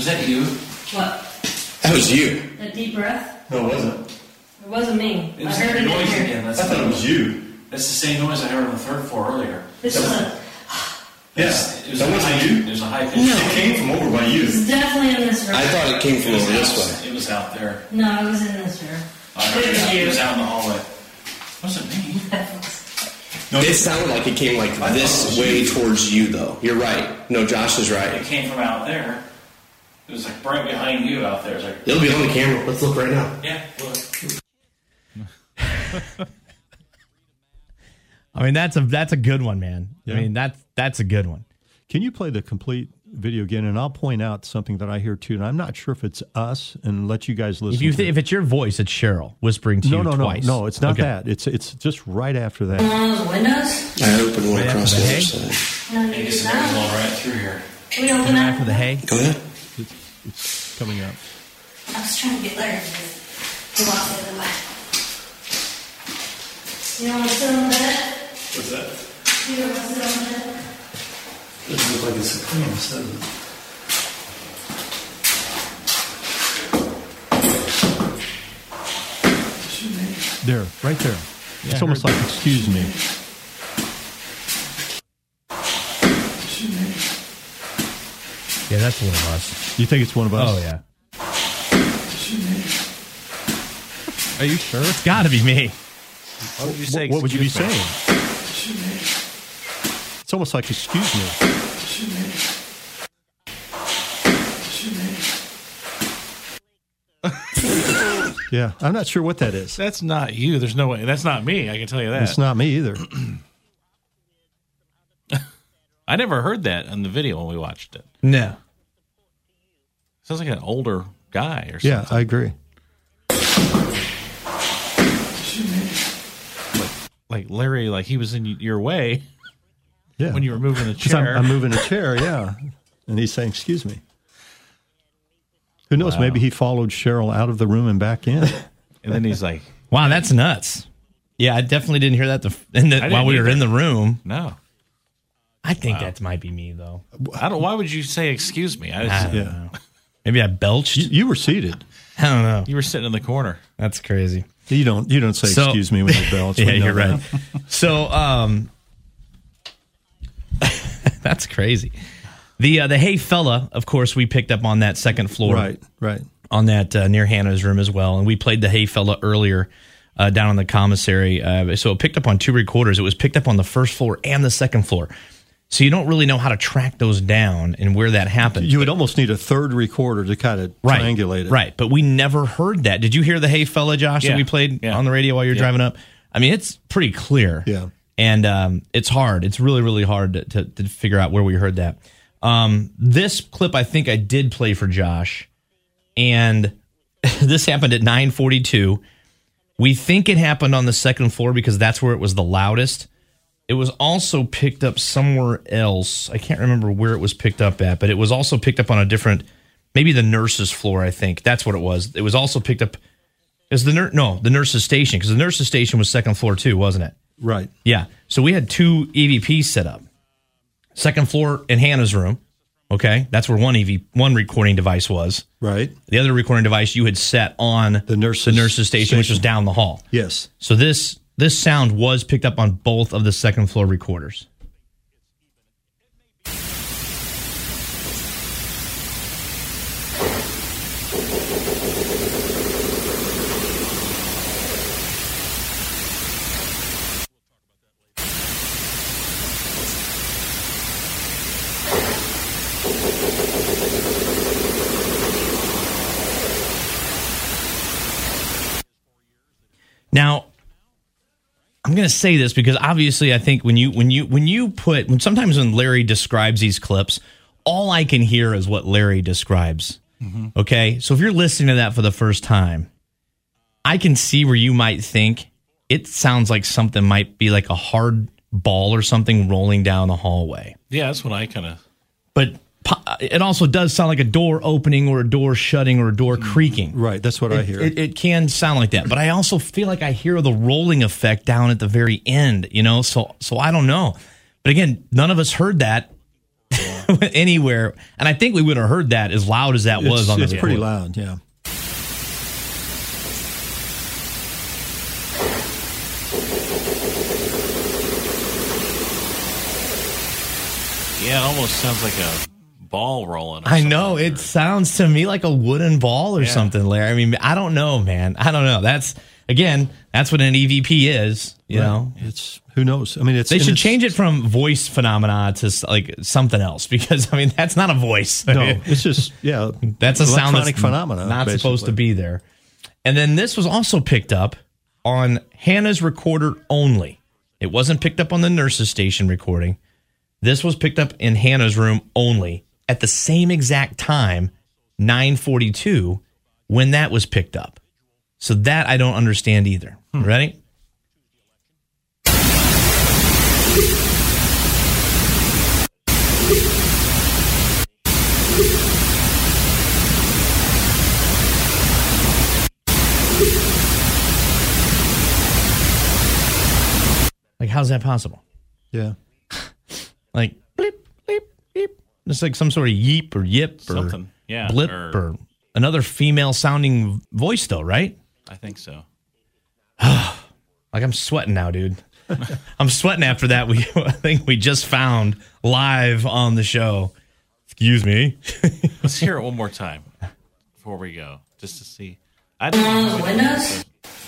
Was that you? What? That was you. That deep breath? No, it wasn't. It wasn't me. I heard it in here. I thought it was you. That's the same noise I heard on the third floor earlier. This was a, Yeah. It was That a wasn't high, you. It was a high pitch. It came from over by you. it's definitely in this room. I thought it came from It was, over this out, way. it was out there. no, it was in this room. I heard it, out, it was out in the hallway. Wasn't me. It sounded like it came like this way towards you, though. You're right. No, Josh is right. It right. came from out there. It was like right behind you out there. It was like, It'll be on the camera. Let's look right now. yeah, look. I mean, that's a that's a good one, man. Yeah. I mean, that's that's a good one. Can you play the complete video again? And I'll point out something that I hear too. And I'm not sure if it's us and let you guys listen. If you th- it. if it's your voice, it's Cheryl whispering to no, you no, twice. no, no, it's not Okay. that. It's it's just right after that. On those windows? I opened one across the the other hay? side. No, I you guess did it was not. all right through here. Can we open After that? the hay. Go ahead. It's coming up. I was trying to get Larry to go out the other way. You don't want to sit on the bed? What's that? You don't want to sit on the bed? Doesn't look like it's a clean, does it? There, right there. it's almost like excuse me. Should be. Yeah, that's one of us. You think it's one of us? Oh yeah. Are you sure? It's got to be me. What would you say? What would you be excuse me? saying? It's almost like excuse me. Yeah, I'm not sure what that is. That's not you. There's no way. That's not me. I can tell you that. It's not me either. I never heard that on the video when we watched it. No. Sounds like an older guy or something. Yeah, I agree. like Larry, like he was in your way Yeah, when you were moving the 'Cause I'm, chair. I'm moving a chair. Yeah, and he's saying, "Excuse me." Who knows? Wow. Maybe he followed Cheryl out of the room and back in. and then he's like, Wow, that's nuts. Yeah, I definitely didn't hear that the, in the, while we were in the room. "No, I think that might be me though. I don't." Why would you say excuse me? I I just, don't Yeah. know. Maybe I belched. you, you were seated. I don't know. you were sitting in the corner. That's crazy. You don't. You don't say So- "excuse me" when you belch. Yeah, you're right. so, um, that's crazy. The uh, the Hey Fella, of course, we picked up on that second floor, Right. Right. on that uh, near Hannah's room as well, and we played the Hey Fella earlier uh, down on the commissary. Uh, so it picked up on two recorders. It was picked up on the first floor and the second floor. So you don't really know how to track those down and where that happened. You would almost need a third recorder to kind of right, triangulate it. Right, but we never heard that. Did you hear the Hey Fella, Josh, Yeah. that we played Yeah. on the radio while you were Yeah. driving up? I mean, it's pretty clear. Yeah. And um, it's hard. It's really, really hard to, to, to figure out where we heard that. Um, this clip, I think I did play for Josh, and this happened at 942. We think it happened on the second floor because that's where it was the loudest. It was also picked up somewhere else. I can't remember where it was picked up at, but it was also picked up on a different, maybe the nurse's floor. I think that's what it was. It was also picked up. as the nurse? No, the nurse's station because the nurse's station was second floor too, wasn't it? Right. Yeah. So we had two EVPs set up. Second floor in Hannah's room. Okay, that's where one EV one recording device was. Right. The other recording device you had set on The nurse's the nurse's station, which was down the hall. Yes. So this this sound was picked up on both of the second floor recorders. I'm going to say this because obviously I think when you when you when you put when sometimes when Larry describes these clips, all I can hear is what Larry describes. Mm-hmm. Okay? So if you're listening to that for the first time, I can see where you might think it sounds like something might be like a hard ball or something rolling down the hallway. Yeah, that's what I kind of. But Uh, it also does sound like a door opening or a door shutting or a door mm-hmm. creaking. Right. That's what I hear. It, it can sound like that, but I also feel like I hear the rolling effect down at the very end. You know, so so I don't know. But again, none of us heard that anywhere, and I think we would have heard that as loud as that was it's on the it's pretty recorder. loud. Yeah. Yeah, it almost sounds like a ball rolling. I know it sounds to me like a wooden ball or Yeah. something, Larry. I mean, I don't know, man. I don't know. That's again, that's what an EVP is. You Right. know, It's who knows. I mean, it's They should it's- change it from voice phenomena to like something else because I mean that's not a voice. No, it's just yeah. that's a sound that's electronic phenomena. not supposed to be there. And then this was also picked up on Hannah's recorder only. It wasn't picked up on the nurse's station recording. This was picked up in Hannah's room only at the same exact time, 942, when that was picked up. So that I don't understand either. Hmm. Ready? Like, how's that possible? Yeah. Like, bleep, bleep, beep. It's like some sort of yeep or yip or Something. Yeah, blip or- or, another female sounding voice, though, right? I think so. Like, I'm sweating now, dude. I'm sweating after that. We, I think we just found live on the show. Excuse me. Let's hear it one more time before we go, just to see. I don't know. how we did this.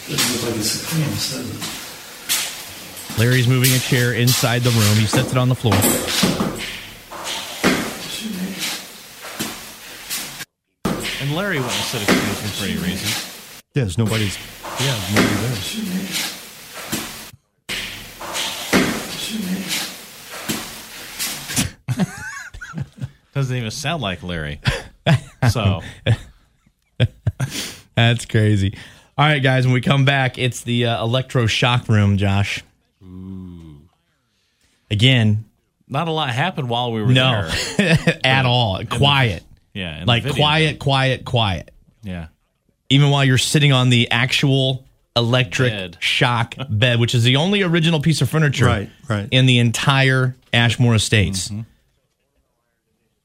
Doesn't look like it's a Prius, does it? Larry's moving a chair inside the room. He sets it on the floor. And Larry wouldn't have said excuse me for any reason. Yeah, there's nobody's. Yeah, nobody there. Doesn't even sound like Larry. So That's crazy. All right, guys, when we come back, it's the uh, electroshock room, Josh. Ooh. Again, not a lot happened while we were there. no, there. at all. Quiet. Yeah, in the Like video. quiet, quiet, quiet. Yeah. Even while you're sitting on the actual electric Bed. shock bed, which is the only original piece of furniture Right, right. in the entire Ashmore Estates.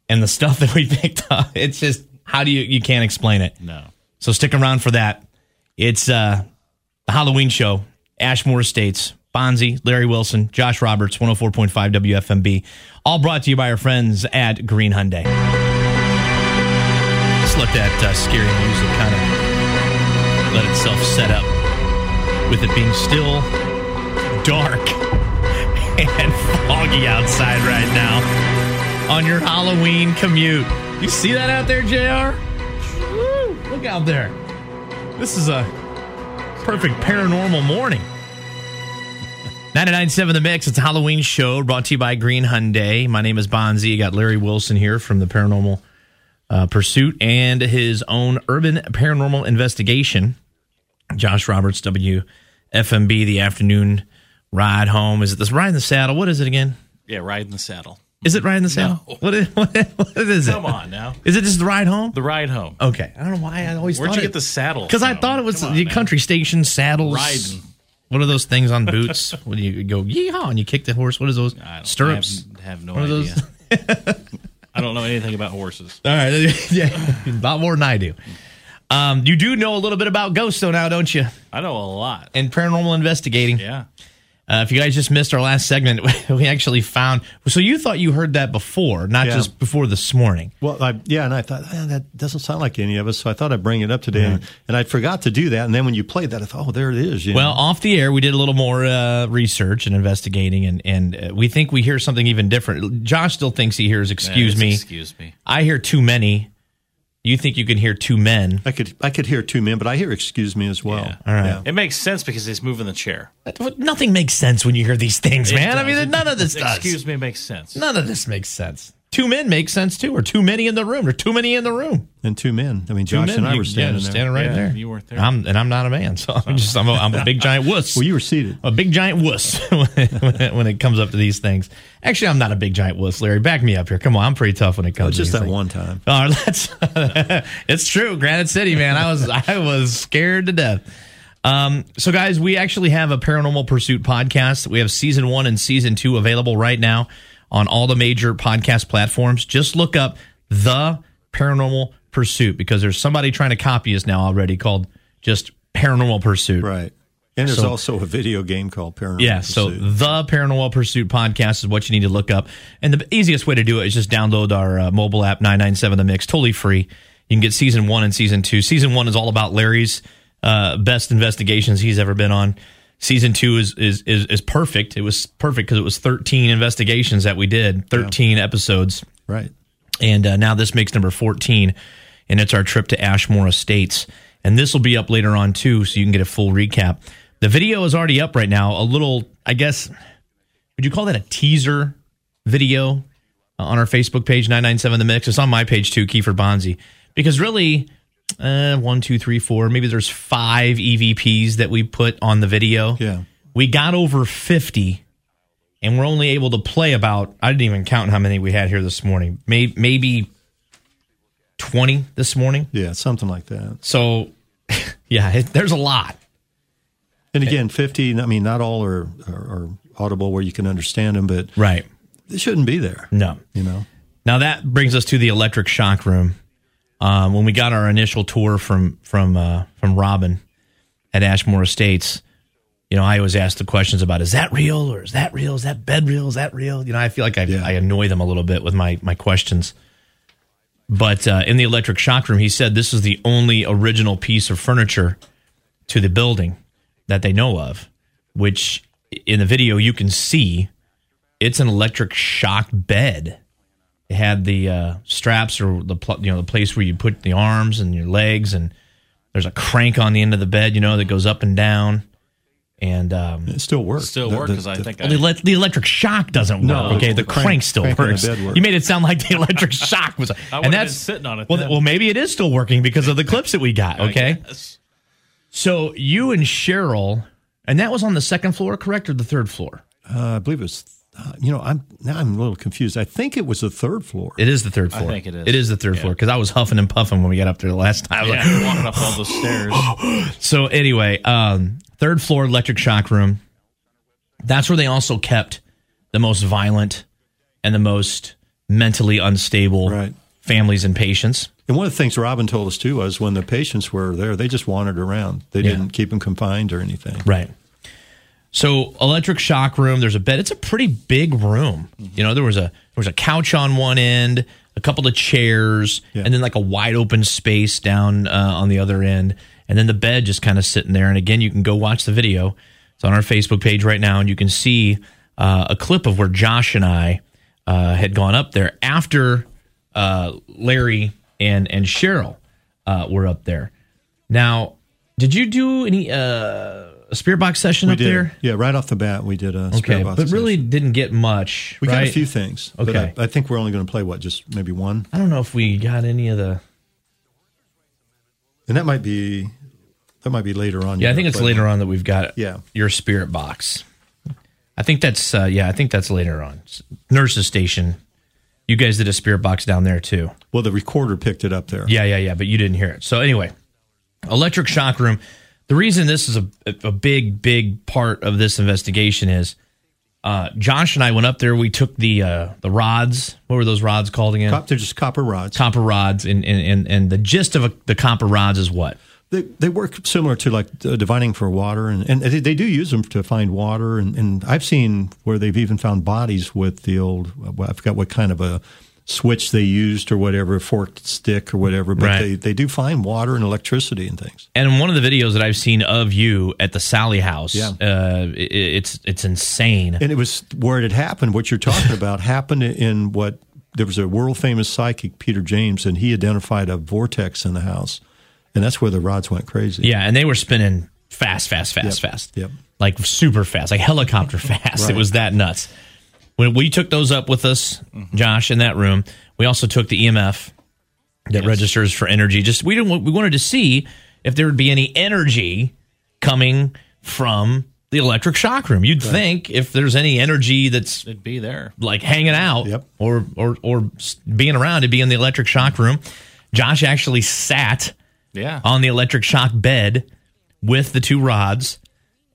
And the stuff that we picked up, it's just how do you you can't explain it. No. So stick around for that. It's uh, the Halloween show, Ashmore Estates, Bonzi, Larry Wilson, Josh Roberts, 104.5 WFMB. All brought to you by our friends at Green Hyundai. Let that uh, scary music kind of let itself set up with it being still dark and foggy outside right now on your Halloween commute. You see that out there, JR? Woo, look out there. This is a perfect paranormal morning. 99.7 The Mix. It's a Halloween show brought to you by Green Hyundai. My name is Bonzi. You got Larry Wilson here from the Paranormal uh, Pursuit and his own Urban Paranormal Investigation. Josh Roberts, WFMB, the afternoon ride home. Is it this ride in the saddle? What is it again? Yeah, ride in the saddle. Is it ride in the saddle? No. What, is, what, what is it? Come on now. Is it just the ride home? The ride home. Okay. I don't know why I always Where'd you it- get the saddle? Because I thought it was on the now. country station saddles. Riding. What are those things on boots? when you go yeehaw and you kick the horse? What is those? Stirrups. I have, have no What are idea. I don't know anything about horses. All right. yeah. About more than I do. Um, you do know a little bit about ghosts, though, now, don't you? I know a lot. And paranormal investigating. Yeah. Uh, if you guys just missed our last segment, we actually found. So you thought you heard that before, not Yeah. just before this morning. Well, I, yeah, and I thought "Ah, that doesn't sound like any of us, so I thought I'd bring it up today, and, and I forgot to do that. And then when you played that, I thought, oh, there it is. you Well, know. off the air, we did a little more uh, research and investigating, and and uh, we think we hear something even different. Josh still thinks he hears "excuse Yeah, me." Excuse me. I hear too many. You think you can hear two men? I could I could hear two men, but I hear excuse me as well. Yeah. All right. It makes sense because he's moving the chair. Nothing makes sense when you hear these things, It man. I does. mean, none of this does. Excuse me makes sense. None of this makes sense. Two men makes sense too, or too many in the room, or too many in the room. And two men. I mean, Two Josh and I you- were standing yeah, there. standing right Yeah, there. you weren't there. I'm, and I'm not a man, so I'm just I'm a, I'm a big giant wuss. Well, you were seated. a big giant wuss when it, when it comes up to these things. Actually, I'm not a big giant wuss, Larry. Back me up here. Come on, I'm pretty tough when it comes. Oh, comes. just to that these one time. things. Oh, that's it's true. Granite City, man. I was I was scared to death. Um, so, guys, we actually have a Paranormal Pursuit podcast. We have season one and season two available right now on all the major podcast platforms. Just look up the Paranormal Pursuit because there's somebody trying to copy us now already called just Paranormal Pursuit. Right. And there's So- also a video game called Paranormal pursuit Yeah, so the Paranormal Pursuit podcast is what you need to look up. And the easiest way to do it is just download our uh, mobile app, 997 The Mix, totally free. You can get season one and season two. Season one is all about Larry's uh, best investigations he's ever been on. Season two is is is, is perfect. It was perfect because it was 13 investigations that we did, 13 episodes. right. And uh, now this makes number 14, and it's our trip to Ashmore Estates. And this will be up later on too, so you can get a full recap. The video is already up right now. A little, I guess, would you call that a teaser video uh, on our Facebook page, 997 The Mix? It's on my page too, Kiefer Bonzi. Because really, uh, one, two, three, four, maybe there's five EVPs that we put on the video. Yeah. We got over 50 and we're only able to play about I didn't even count how many we had here this morning. Maybe maybe 20 this morning. Yeah, something like that. So yeah, it, there's a lot. And again, 50, I mean, not all are, are, are audible where you can understand them, but Right. they shouldn't be there. No. You know? Now that brings us to the electric shock room. Um, when we got our initial tour from from uh, from Robin at Ashmore Estates, you know, I always ask the questions about is that real or is that real? Is that bed real? Is that real? You know, I feel like I, Yeah. I annoy them a little bit with my my questions. But uh, in the electric shock room, he said this is the only original piece of furniture to the building that they know of, which in the video you can see it's an electric shock bed. It had the uh, straps or the pl- you know the place where you put the arms and your legs, and there's a crank on the end of the bed, you know, that goes up and down. And um, It still works. Still works because I think well, I, the, ele- the electric shock doesn't work. No, okay, the the crank- crank still crank works. works. You made it sound like the electric shock was, I and would've that's been sitting on it Well, then. well, maybe it is still working because of the clips that we got. Okay, so you and Cheryl, and that was on the second floor, correct, or the third floor? Uh, I believe it was. Uh, you know, I'm now I'm a little confused. I think it was the third floor. It is the third I floor. think it is. It is the third Yeah. floor because I was huffing and puffing when we got up there the last time. I was Yeah, walking up all those stairs. so anyway, um, third floor electric shock room. That's where they also kept the most violent and the most mentally unstable Right. families and patients. And one of the things Robin told us too was when the patients were there, they just wandered around. They Yeah. didn't keep them confined or anything. Right. So electric shock room. There's a bed. It's a pretty big room. You know, there was a there was a couch on one end, a couple of chairs, Yeah. and then like a wide open space down uh, on the other end, and then the bed just kind of sitting there. And again, you can go watch the video. It's on our Facebook page right now, and you can see uh, a clip of where Josh and I uh, had gone up there after uh, Larry and and Cheryl uh, were up there. Now, did you do any uh, a spirit box session We up did. there? Yeah, right off the bat, we did a spirit Okay, box but really session. didn't get much. we got a few things. but Okay. I, I think we're only going to play what, just maybe one, I don't know if we got any of the. and that might be that might be later on. Yeah, I think it's later on that we've got Yeah. your spirit box. I think that's uh, yeah, I think that's later on. Nurses station. You guys did a spirit box down there too. Well, the recorder picked it up there. Yeah, yeah, yeah, but you didn't hear it. So anyway, electric shock room. The reason this is a, a big, big part of this investigation is uh, Josh and I went up there. We took the uh, the rods. What were those rods called again? Cop, they're just copper rods. copper rods, and and and, and the gist of a, the copper rods is what? They, they work similar to like uh, divining for water, and, and they, they do use them to find water. And, and I've seen where they've even found bodies with the old, well, I forgot what kind of a switch they used or whatever, forked stick or whatever. But Right. they, they do find water and electricity and things. And in one of the videos that I've seen of you at the Sally House, Yeah. uh, it, it's it's insane. And it was where it had happened. What you're talking about happened in what there was a world famous psychic, Peter James, and he identified a vortex in the house, and that's where the rods went crazy. Yeah, and they were spinning fast, fast, fast, Yep. fast. Yep. Like super fast, like helicopter fast. It was that nuts. When we took those up with us, Josh, in that room, we also took the EMF that registers for energy. Just we didn't we wanted to see if there would be any energy coming from the electric shock room. You'd think if there's any energy that's It'd be there. like hanging out Yep. or or or being around to be in the electric shock room. Josh actually sat Yeah. on the electric shock bed with the two rods,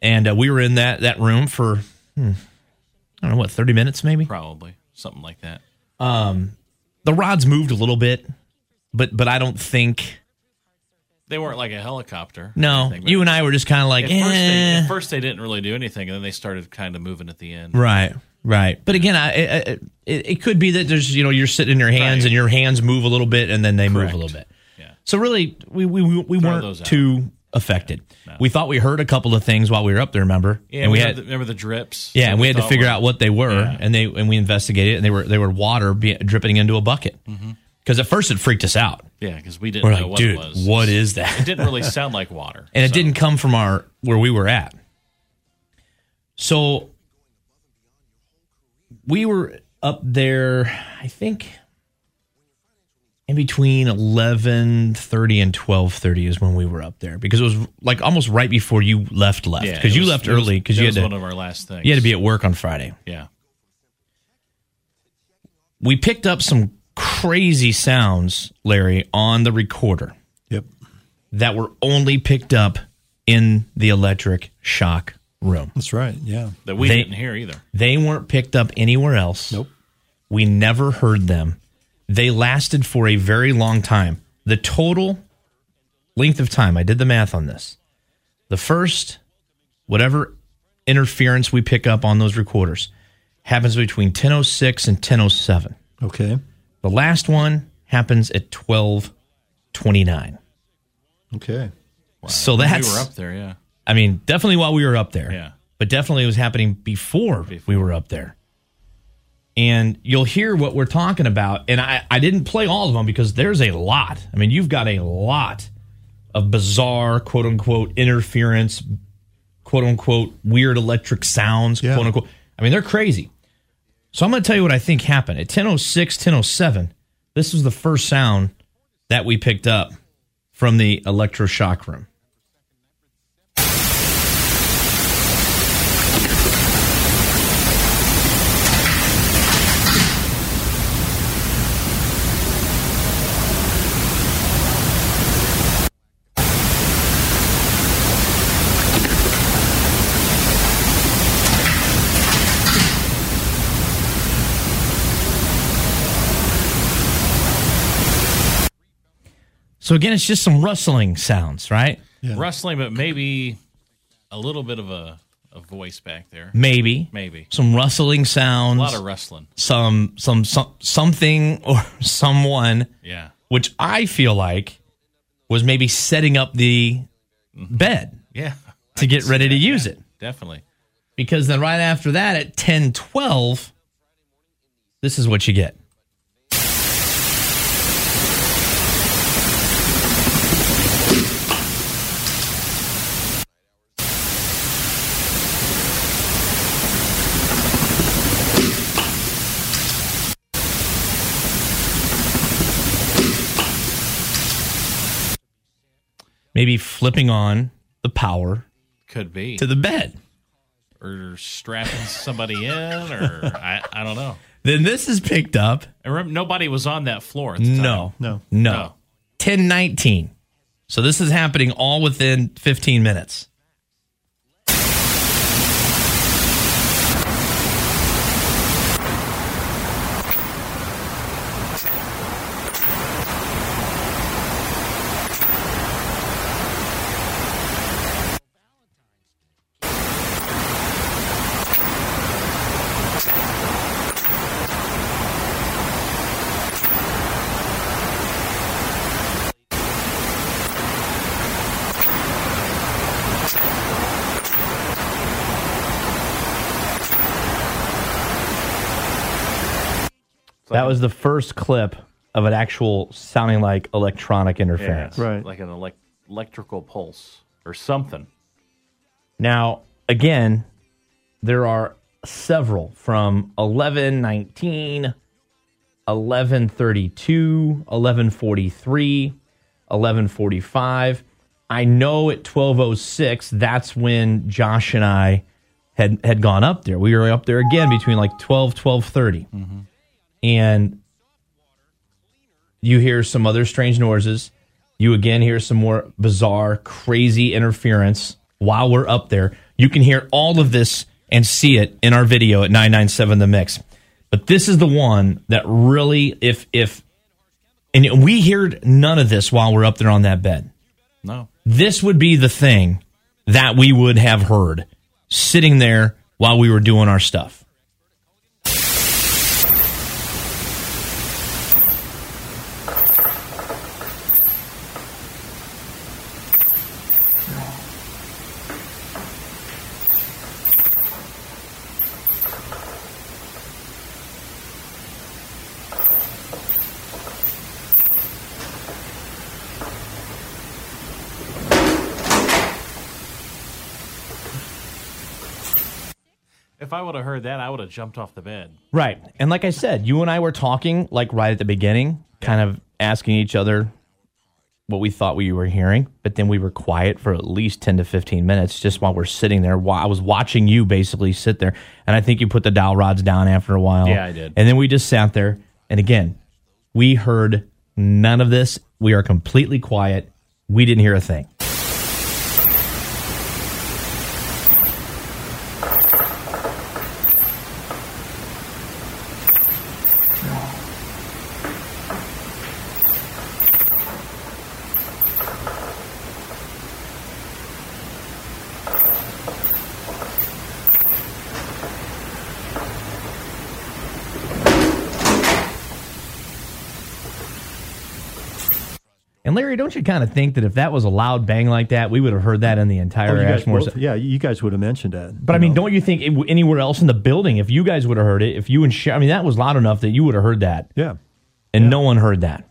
and uh, we were in that that room for hmm, I don't know what thirty minutes maybe. Probably something like that. The rods moved a little bit, but but I don't think They weren't like a helicopter. no. anything, You and I were just kind of like At first, they, eh. at first, they didn't really do anything, and then they started kind of moving at the end. Right, right. But again, I, I, it, it could be that there's you know you're sitting in your hands Right. and your hands move a little bit and then they move a little bit. Yeah. So really, we we we we weren't too affected. No. We thought we heard a couple of things while we were up there. Remember? Yeah, and we we had the, remember the drips. yeah, and we had to figure out what they were, Yeah. and they and we investigated, it, and they were they were water be, dripping into a bucket. Mm-hmm. Because at first it freaked us out. Yeah, because we didn't We're know like, what dude, it was. what is that? It didn't really sound like water, and it didn't come from our where we were at. So we were up there, I think in between 11:30 and 12:30 is when we were up there because it was like almost right before you left left Yeah, because you was- left early because that you was had one to of our last things. you had to be at work on Friday. Yeah, We picked up some crazy sounds, Larry, on the recorder Yep. that were only picked up in the electric shock room. That's right. Yeah. that we They- didn't hear either. They weren't picked up anywhere else. Nope. We never heard them. They lasted for a very long time. The total length of time, I did the math on this. The first, whatever interference we pick up on those recorders, happens between 10.06 and 10.07. Okay. The last one happens at 12:29. Okay. So that's we were up there, yeah. I mean, definitely while we were up there. Yeah. But definitely it was happening before, we were up there. And you'll hear what we're talking about. And I, I didn't play all of them because there's a lot. I mean, you've got a lot of bizarre, quote unquote, interference, quote unquote, weird electric sounds, Yeah. quote unquote. I mean, they're crazy. So I'm going to tell you what I think happened. At 1006, 1007, this was the first sound that we picked up from the electroshock room. So again, it's just some rustling sounds, right? Rustling, but maybe a little bit of a, a voice back there. Maybe, Maybe. some rustling sounds, A lot of rustling. some, some some something or someone, Yeah. which I feel like was maybe setting up the mm-hmm. bed Yeah. to get ready to use it. Definitely. Because then right after that, at ten twelve, this is what you get. Maybe flipping on the power Could be. to the bed. or strapping somebody in, or I, I don't know. Then this is picked up. And remember, nobody was on that floor at the time. No, No. no. No. 1019. So this is happening all within 15 minutes. Was the first clip of an actual sounding like electronic interference. Right. Like an elec- electrical pulse or something. Now, again, there are several from 1119, 1132, 1143, 1145. I know at 1206, that's when Josh and I had, had gone up there. We were up there again between like 12, 1230. Mm-hmm. And you hear some other strange noises. You again hear some more bizarre, crazy interference while we're up there. You can hear all of this and see it in our video at 997 The Mix. But this is the one that really, if, if, and we heard none of this while we're up there on that bed. No. This would be the thing that we would have heard sitting there while we were doing our stuff. If I would have heard that, I would have jumped off the bed. Right. And like I said, you and I were talking like right at the beginning, kind of asking each other what we thought we were hearing, but then we were quiet for at least 10 to 15 minutes just while we're sitting there. While I was watching you basically sit there. And I think you put the dowel rods down after a while. Yeah, I did. And then we just sat there. And again, we heard none of this. We are completely quiet. We didn't hear a thing. Kind of think that if that was a loud bang like that, we would have heard that in the entire Oh, Ashmore? both- yeah, you guys would have mentioned that. But I mean, don't you think it, anywhere else in the building, if you guys would have heard it, if you and I mean, that was loud enough that you would have heard that, Yeah. and no one heard that.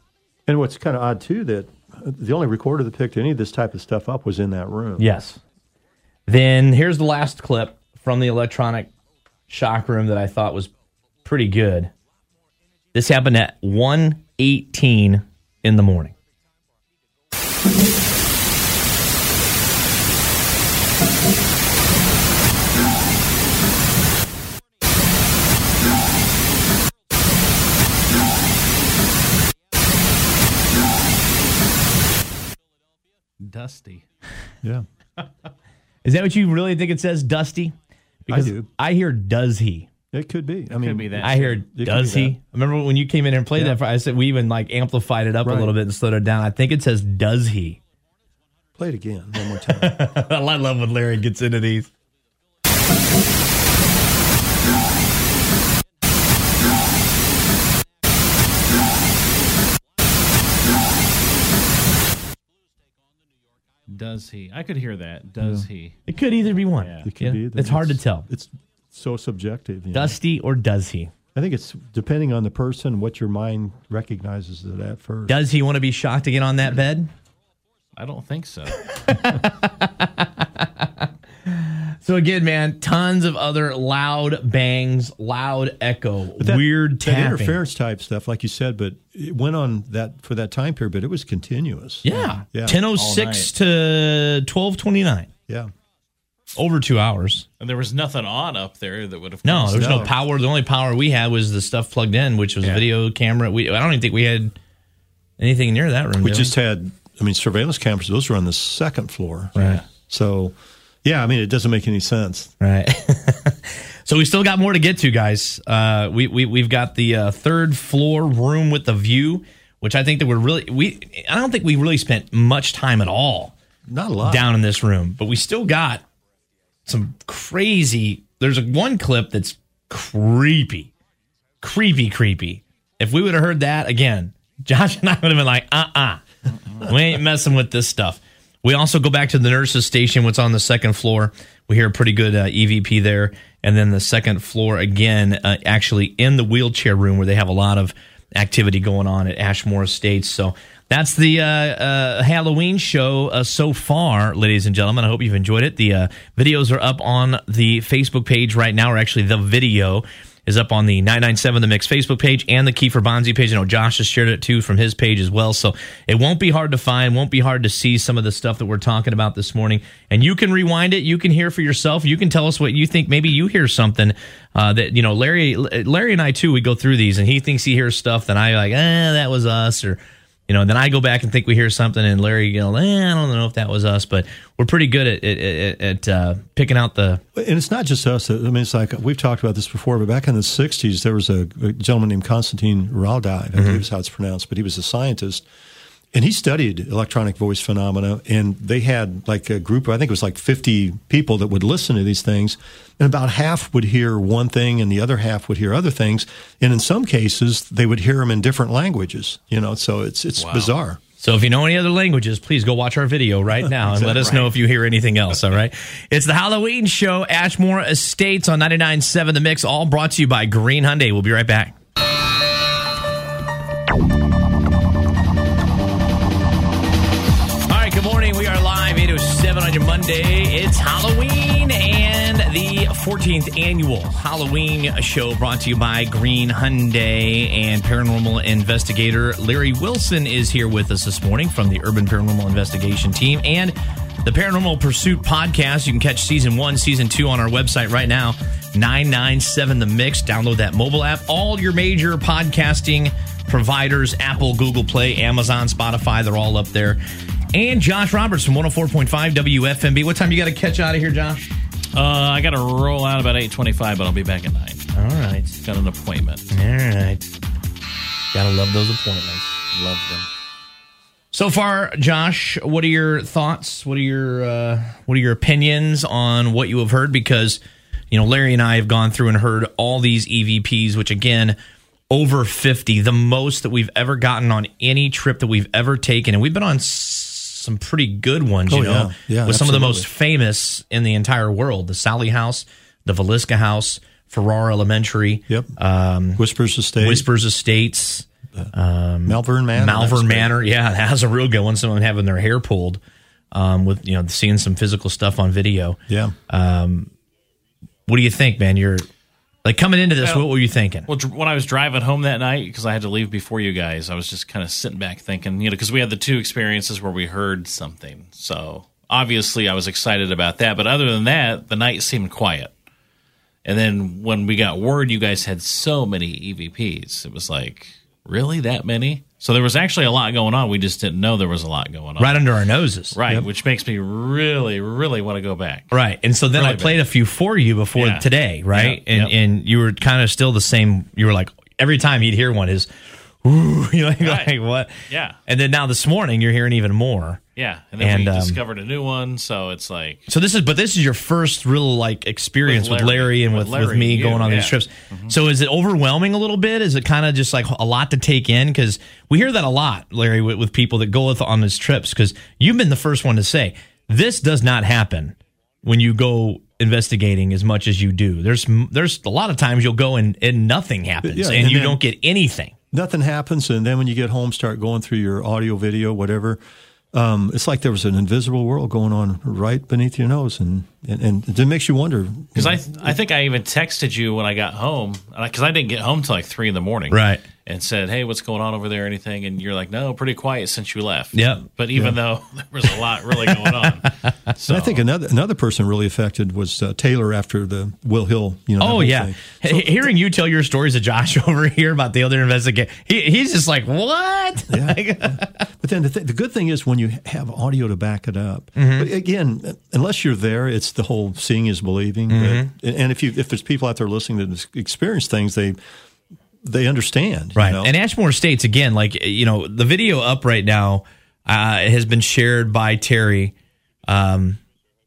And what's kind of odd too that uh, the only recorder that picked any of this type of stuff up was in that room. Yes. Then here's the last clip from the electronic shock room that I thought was pretty good. This happened at 1:18 in the morning. Dusty. Yeah. Is that what you really think it says, Dusty? Because do. I hear does he. It could be. I mean, could be that. I hear could does he? that. Remember when you came in and played Yeah. that? For, I said we even like amplified it up a little bit and slowed it down. I think it says does he. Play it again one more time. I love when Larry gets into these. Does he? I could hear that. Does he? It could either be one. Yeah. It could Yeah, be. that It's hard to tell. It's so subjective. you know. Dusty or does he? I think it's depending on the person, what your mind recognizes it at first. Does he want to be shocked to get on that bed? I don't think so. So again, man, tons of other loud bangs, loud echo, that- weird that tapping. interference type stuff, like you said, but it went on that for that time period, but it was continuous. Yeah, Yeah. ten oh six to twelve twenty nine, Yeah. Over two hours. and there was nothing on up there that would have. No, caused there's no No. power. The only power we had was the stuff plugged in, which was a Yeah. video camera. We I don't even think we had anything near that room. We did just had, I mean, surveillance cameras, those were on the second floor. Right. So, yeah, I mean, it doesn't make any sense. Right. so we still got more to get to, guys. Uh, we, we we've got the uh, third floor room with the view, which I think that we're really we. I don't think we really spent much time at all Not a lot. down in this room, but we still got some crazy. There's a one clip that's creepy, creepy, creepy. If we would have heard that again, Josh and I would have been like, uh uh we ain't messing with this stuff. We also go back to the nurses' station, what's on the second floor. We hear a pretty good uh, EVP there. And then the second floor again, uh, actually in the wheelchair room where they have a lot of activity going on at Ashmore Estates. So that's the uh, uh, Halloween show uh, so far, ladies and gentlemen. I hope you've enjoyed it. The uh, videos are up on the Facebook page right now, or actually the video is up on the 997 The Mix Facebook page and the Kiefer Bonzi page. I know Josh has shared it too from his page as well. So it won't be hard to find, won't be hard to see some of the stuff that we're talking about this morning. And you can rewind it. You can hear for yourself. You can tell us what you think. Maybe you hear something uh, that, you know, Larry, Larry and I too, we go through these and he thinks he hears stuff that I like, eh, that was us or, you know, then I go back and think we hear something, and Larry, know, eh, I don't know if that was us, but we're pretty good at at, at, uh, picking out the. And it's not just us. I mean, it's like we've talked about this before, but back in the 60s, there was a, a gentleman named Konstantin Raldai, I believe is how it's pronounced, but he was a scientist. And he studied electronic voice phenomena, and they had like a group, I think it was like 50 people that would listen to these things, and about half would hear one thing and the other half would hear other things. And in some cases, they would hear them in different languages, you know, so it's, it's bizarre. So if you know any other languages, please go watch our video right now and let us know if you hear anything else. All right. it's the Halloween show, Ashmore Estates on 99.7 The Mix, all brought to you by Green Hyundai. We'll be right back. 807 Monday. It's Halloween and the 14th annual Halloween show brought to you by Green Hyundai and paranormal investigator Larry Wilson is here with us this morning from the Urban Paranormal Investigation team and the Paranormal Pursuit podcast. You can catch season one, season two on our website right now, 997 The Mix. Download that mobile app. All your major podcasting providers Apple, Google Play, Amazon, Spotify, they're all up there. And Josh Roberts from 104.5 WFMB. What time you got to catch out of here, Josh? Uh, I got to roll out about eight twenty-five, but I'll be back at nine. All right. Got an appointment. All right. Gotta love those appointments. Love them. So far, Josh, what are your thoughts? What are your uh, what are your opinions on what you have heard? Because you know, Larry and I have gone through and heard all these EVPs, which again over 50, the most that we've ever gotten on any trip that we've ever taken. And we've been on some pretty good ones, you Oh, know, yeah. Yeah, with some of the most famous in the entire world the Sallie House, the Villisca House, Farrar Elementary, Yep. um, Whispers Estate. Whispers Estates, um, Malvern Manor. Malvern. Manor. Yeah, that has a real good one. Someone having their hair pulled um, with, you know, seeing some physical stuff on video. Yeah. What do you think, man? You're like coming into this, what were you thinking? Well, when I was driving home that night, because I had to leave before you guys, I was just kind of sitting back thinking, you know, because we had the two experiences where we heard something. So obviously, I was excited about that. But other than that, the night seemed quiet. And then when we got word you guys had so many EVPs, it was like, really that many? So there was actually a lot going on. We just didn't know there was a lot going on. right under our noses. Right, which makes me really, really want to go back. Right. And so then Really I played big. a few for you before Yeah. today, right? Yeah. And Yep. and you were kind of still the same. You were like every time he'd hear one is, ooh, you know, like, Right. what? Yeah. And then now this morning you're hearing even more. Yeah, and then And, we um, discovered a new one, so it's like So this is, but this is your first real like experience with With Larry, Larry. and With with, Larry with me and you, going on these yeah. Mm-hmm. trips. So is it overwhelming a little bit? Is it kind of just like a lot to take in? Because we hear that a lot, Larry, with, with people that go with, on these trips. Because you've been the first one to say this does not happen when you go investigating as much as you do. There's there's a lot of times you'll go and, and nothing happens, Yeah, and, and you then- don't get anything. Nothing happens, and then when you get home, start going through your audio, video, whatever. Um, it's like there was an invisible world going on right beneath your nose, and and, and it makes you wonder. because I I think I even texted you when I got home because I didn't get home till like three in the morning, Right. And said, "Hey, what's going on over there? Anything?" And you're like, "No, pretty quiet since you left." Yeah. But even though there was a lot really going on, so And I think another another person really affected was uh, Taylor after the Will Hill. You know. Oh yeah, thing. He- hearing you tell your stories of Josh over here about the other investigation, he, he's just like, "What?" Like- But then the, th- the good thing is when you have audio to back it up. Mm-hmm. But again, unless you're there, it's the whole seeing is believing. Mm-hmm. But, and if you if there's people out there listening that experience things, they they understand. you Right. know? And Ashmore Estates, again, like, you know, the video up right now uh, has been shared by Terry, um,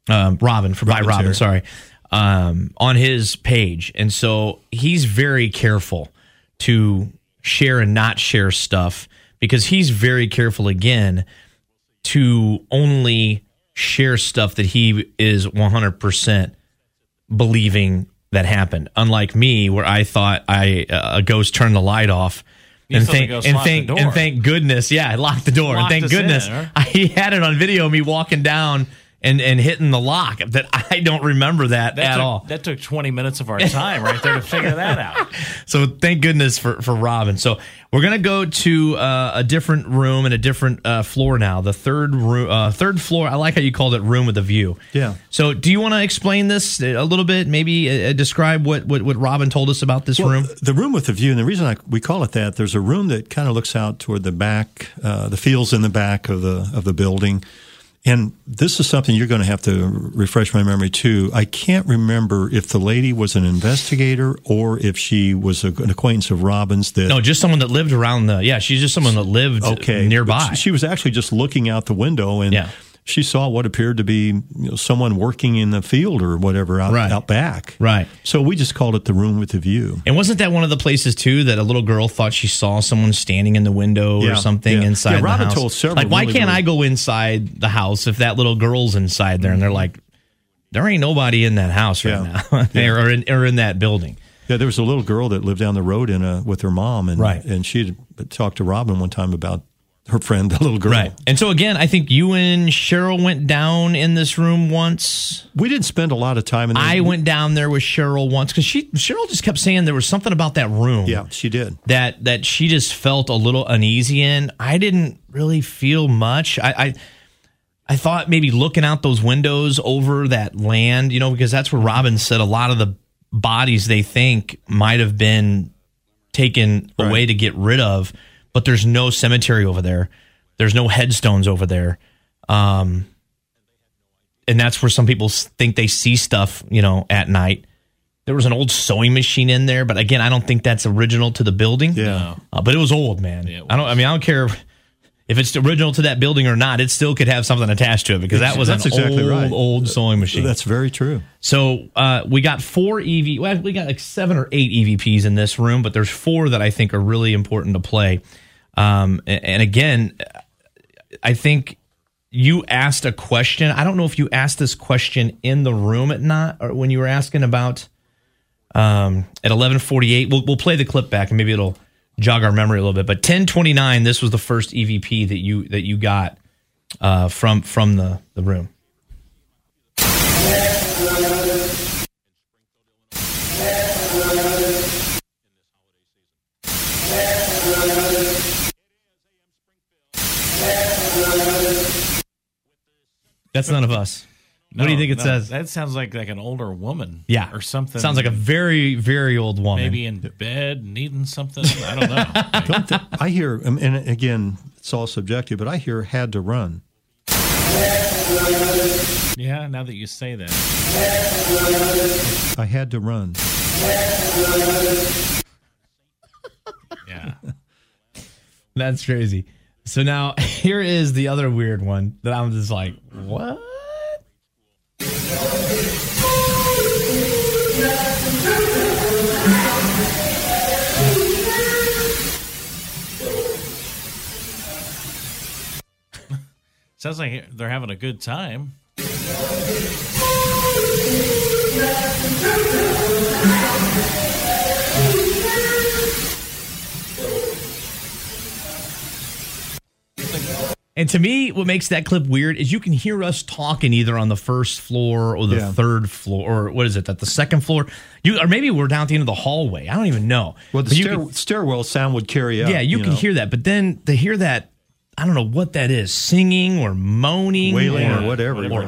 um, Robin, for, by Robin Robin, Terry. sorry, um, on his page. And so he's very careful to share and not share stuff because he's very careful, again, to only share stuff that he is 100% believing that happened. Unlike me, where I thought I uh, a ghost turned the light off. You and thank and thank and thank goodness, yeah, I locked the door. Locked and thank in, goodness, huh? I had it on video of me walking down and and hitting the lock. That I don't remember that, that at took, all. That took 20 minutes of our time right there to figure that out. So thank goodness for for Robin. So we're gonna go to uh, a different room and a different uh, floor now. The third room, uh, third floor. I like how you called it room with a view. Yeah. So do you want to explain this a little bit? Maybe uh, describe what, what what Robin told us about this Well, room. The room with the view, and the reason I, we call it that, there's a room that kind of looks out toward the back, uh, the fields in the back of the of the building. And this is something you're going to have to refresh my memory too. I can't remember if the lady was an investigator or if she was a, an acquaintance of Robin's. That No, just someone that lived around the. Yeah, she's just someone that lived okay nearby. She, she was actually just looking out the window and. Yeah. She saw what appeared to be you know, someone working in the field or whatever out, Right. out back. Right. So we just called it the room with the view. and wasn't that one of the places too that a little girl thought she saw someone standing in the window Yeah, or something yeah. inside Yeah, the Robin house? told several like, why really, can't really- I go inside the house if that little girl's inside there? And they're like, there ain't nobody in that house right Yeah. now, or in or in that building. Yeah, there was a little girl that lived down the road in a, with her mom, and Right. and she talked to Robin one time about her friend, the little girl. Right. And so again, I think you and Cheryl went down in this room once. We didn't spend a lot of time in there. I went down there with Cheryl once because she Cheryl just kept saying there was something about that room. Yeah, she did. that that she just felt a little uneasy in. I didn't really feel much. I, I I thought maybe looking out those windows over that land, you know, because that's where Robin said a lot of the bodies they think might have been taken Right. away to get rid of, but there's no cemetery over there. There's no headstones over there. Um and that's where some people think they see stuff, you know, at night. There was an old sewing machine in there, but again, I don't think that's original to the building. Yeah. Uh, but it was old, man. Yeah, it I don't. I mean, I don't care. if it's original to that building or not, it still could have something attached to it because that was That's an exactly old, right. old sewing machine. That's very true. So uh, we got four EV. Well, we got like seven or eight EVPs in this room, but there's four that I think are really important to play. Um, and, again, I think you asked a question. I don't know if you asked this question in the room at not or when you were asking about um, at 11:48. We'll we'll play the clip back and maybe it'll jog our memory a little bit. But 10:29, this was the first EVP that you that you got uh, from from the the room. That's none of us. what do you think it no, says? That sounds like like an older woman. Yeah, or something. Sounds like a very very old woman. maybe in bed needing something. I don't know. Don't th- I hear, um, and again, it's all subjective, but I hear had to run. yeah, now that you say that, I had to run. yeah. That's crazy. So now here is the other weird one that I'm just like, what? Sounds like they're having a good time. And to me, what makes that clip weird is you can hear us talking either on the first floor or the Yeah. third floor, or what is it, that the second floor? You or maybe we're down at the end of the hallway. I don't even know. Well, the stair- can- stairwell sound would carry up. yeah, you, can know. hear that, but then to hear that, I don't know what that is, singing or moaning Wailing or, or whatever. or it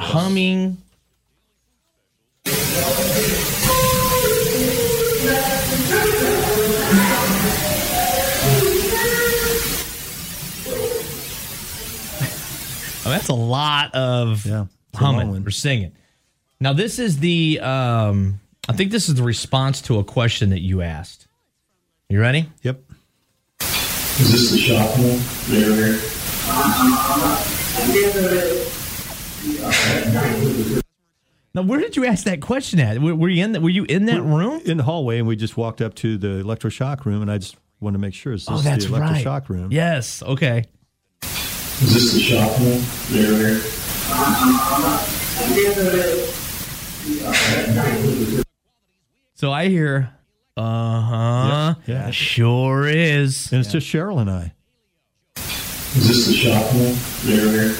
was. humming. Oh, that's a lot of Yeah, it's a long humming one. or singing. Now, this is the, um, I think this is the response to a question that you asked. You ready? Yep. Is this the shock room? There, Now, where did you ask that question at? Were, were you in? The, were you in that room? In the hallway, and we just walked up to the electroshock room, and I just wanted to make sure is this Oh, that's the right. electroshock room? Yes. Okay. Is this the shock room? There, So I hear, uh huh, Yeah, yeah. sure is. And it's just Cheryl and I. is this the shock room? There,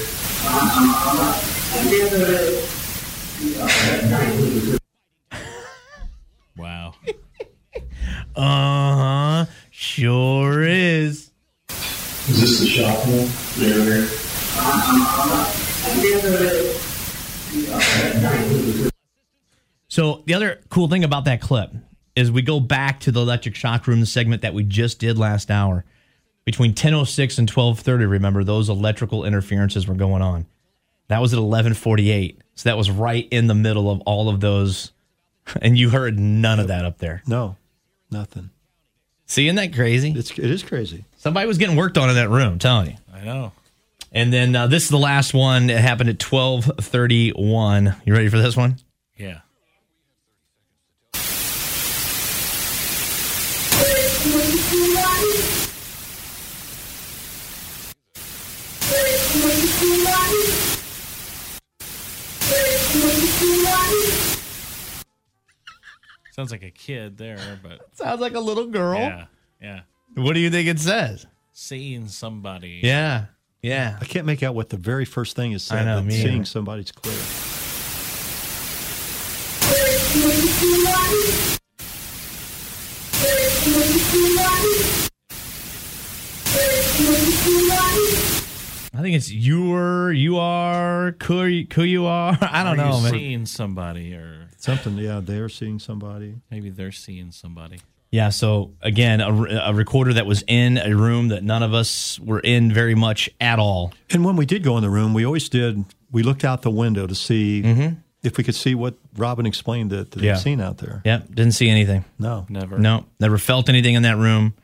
Wow. Uh huh, sure is. Is this the shock room? There, So the other cool thing about that clip is we go back to the electric shock room segment that we just did last hour. Between 10:06 and 12:30, remember those electrical interferences were going on. That was at 11:48. So that was right in the middle of all of those and you heard none of that up there. No, nothing. See, isn't that crazy? It's it is crazy. Somebody was getting worked on in that room, I'm telling you. I know. And then uh, this is the last one. It happened at 12:31. You ready for this one? Yeah. Sounds like a kid there, but Sounds like a little girl. yeah, yeah. What do you think it says? Seeing somebody. Yeah. Yeah. I can't make out what the very first thing is said. I know, but me seeing either. somebody's clear. I think it's you're, you are, who, who you are. I don't Are know, you man. seeing somebody, or Something, yeah, they're seeing somebody. maybe they're seeing somebody. Yeah. So again, a, a recorder that was in a room that none of us were in very much at all. And when we did go in the room, we always did. We looked out the window to see if we could see what Robin explained that, that Mm-hmm. Yeah. they'd seen out there. Yep. Didn't see anything. No, Never. No. Never felt anything in that room.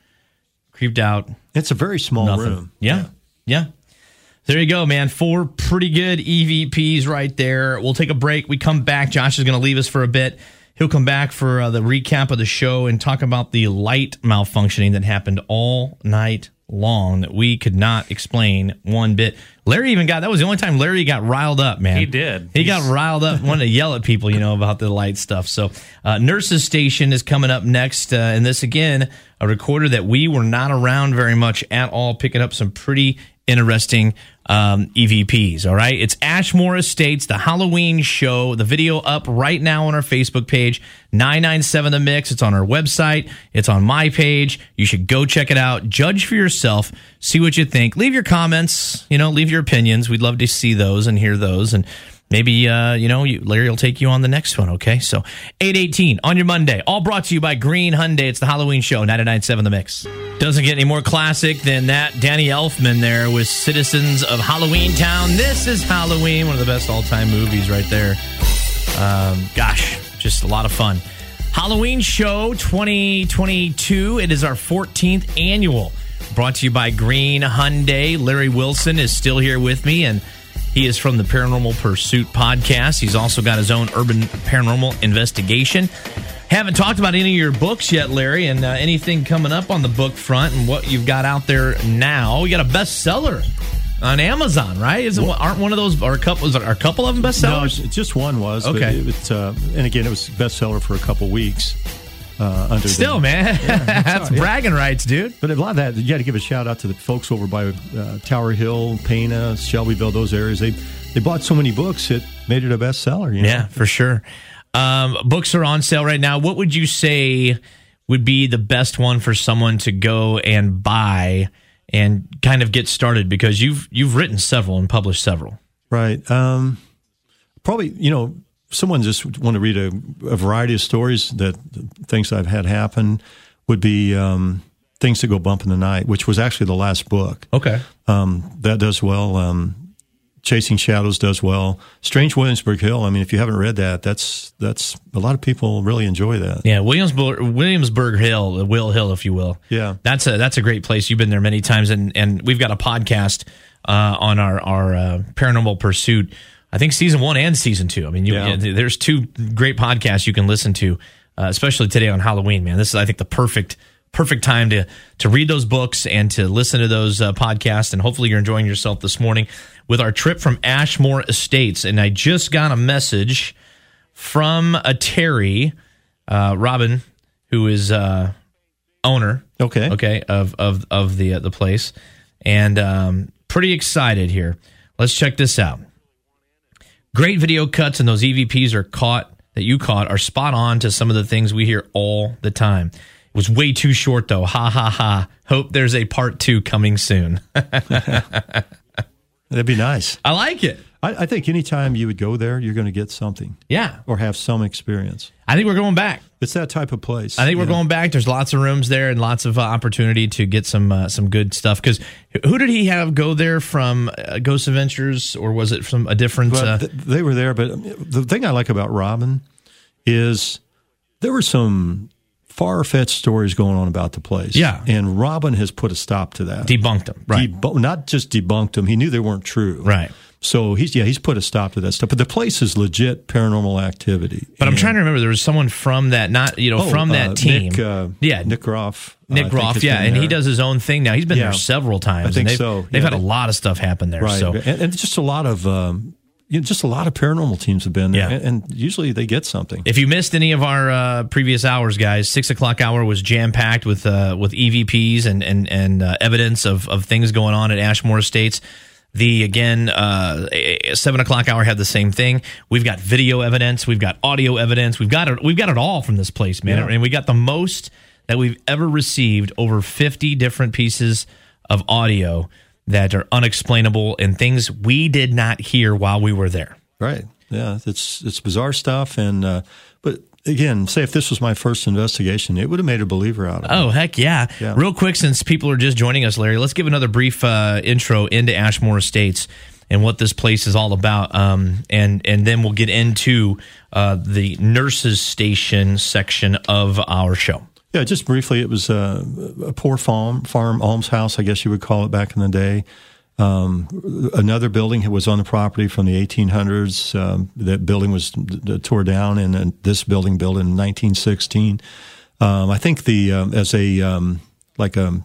Creeped out. it's a very small Nothing. room. Yeah. yeah. There you go, man. Four pretty good EVPs right there. We'll take a break. We come back. Josh is going to leave us for a bit. He'll come back for uh, the recap of the show and talk about the light malfunctioning that happened all night long that we could not explain one bit. Larry even got that was the only time Larry got riled up, man. He did. He got riled up, wanted to yell at people, you know, about the light stuff. So, uh, Nurses Station is coming up next, uh, and this again, a recorder that we were not around very much at all, picking up some pretty interesting um, EVPs. All right, it's Ashmore Estates, the Halloween show. The video up right now on our Facebook page, nine nine seven the mix. It's on our website. It's on my page. You should go check it out. Judge for yourself. See what you think. Leave your comments. You know, leave your opinions. We'd love to see those and hear those and maybe uh, you know larry will take you on the next one okay? So 818 on your monday all brought to you by green hyundai. It's the halloween show 997 the mix. Doesn't get any more classic than that. Danny elfman there with citizens of halloween town. This is halloween one of the best all-time movies right there. Um, gosh just a lot of fun. Halloween show 2022 it is our 14th annual. Brought to you by green hyundai. Larry wilson is still here with me and he is from the Paranormal Pursuit podcast. He's also got his own urban paranormal investigation. Haven't talked about any of your books yet, Larry, and uh, anything coming up on the book front and what you've got out there now. You got a bestseller on Amazon, right? Isn't aren't one of those or a couple are a couple of them bestsellers? No, just one was. Okay. But it, uh, and again, it was bestseller for a couple weeks. Uh, under Still, man, Yeah, that's yeah. bragging rights, dude. But a lot of that, you got to give a shout out to the folks over by uh, Tower Hill, Pana, Shelbyville, those areas. They they bought so many books, it made it a bestseller. You know? Yeah, for sure. Um, books are on sale right now. What would you say would be the best one for someone to go and buy and kind of get started? Because you've you've written several and published several. Right. Um, probably, you know, someone just want to read a, a variety of stories that things I've had happen would be um, things that go bump in the night, which was actually the last book. Okay. Um, that does well. Um, Chasing Shadows does well. Strange Williamsburg Hill. I mean, if you haven't read that, that's that's a lot of people really enjoy that. Yeah, Williamsburg, Williamsburg Hill, Will Hill, if you will. Yeah. that's a that's a great place. You've been there many times, and and we've got a podcast uh, on our our uh, Paranormal Pursuit. I think season one and season two. I mean, you, Yeah. there's two great podcasts you can listen to, uh, especially today on Halloween. Man, this is I think the perfect perfect time to to read those books and to listen to those uh, podcasts. And hopefully, you're enjoying yourself this morning with our trip from Ashmore Estates. And I just got a message from a Terry uh, Robin, who is uh, owner. Okay. Okay. Of of of the uh, the place, and um, pretty excited here. Let's check this out. Great video cuts, and those EVPs are caught that you caught are spot on to some of the things we hear all the time. It was way too short though. Ha ha ha. Hope there's a part two coming soon. That'd be nice. I like it. I, I think anytime you would go there, you're going to get something Yeah. or have some experience. I think we're going back. It's that type of place. I think we're know. going back. There's lots of rooms there and lots of uh, opportunity to get some uh, some good stuff. Because who did he have go there from uh, Ghost Adventures, or was it from a different? Uh, th- they were there. But the thing I like about Robin is there were some far fetched stories going on about the place. Yeah. and Robin has put a stop to that. debunked them, right? Not just debunked them. He knew they weren't true. Right. So he's yeah he's put a stop to that stuff. But the place is legit paranormal activity. but I'm trying to remember. There was someone from that, not you know, Oh, from that uh, team. Nick, uh, yeah, Nick Groff. uh, Nick think Groff, yeah, and he does his own thing now. He's been Yeah. there several times. I think and they've, so. They've had a lot of stuff happen there. Right, So and, and just a lot of um, you know, just a lot of paranormal teams have been there, Yeah. and, and usually they get something. If you missed any of our uh, previous hours, guys, six o'clock hour was jam packed with uh, with EVPs and and and uh, evidence of of things going on at Ashmore Estates. The again uh, seven o'clock hour had the same thing. We've got video evidence, we've got audio evidence, we've got it, we've got it all from this place, man, Yeah. and we got the most that we've ever received. Over fifty different pieces of audio that are unexplainable and things we did not hear while we were there. Right. Yeah, it's it's bizarre stuff, and uh, again, say if this was my first investigation, it would have made a believer out of me. Oh heck yeah. Yeah. Real quick, since people are just joining us, Larry, let's give another brief uh, intro into Ashmore Estates and what this place is all about, um, and and then we'll get into uh, the nurses station section of our show. Yeah, just briefly, it was uh, a poor farm farm almshouse, I guess you would call it back in the day. Um, another building that was on the property from the 1800s. Um, that building was d- tore down, and, this building built in 1916. Um, I think the um, as a um, like a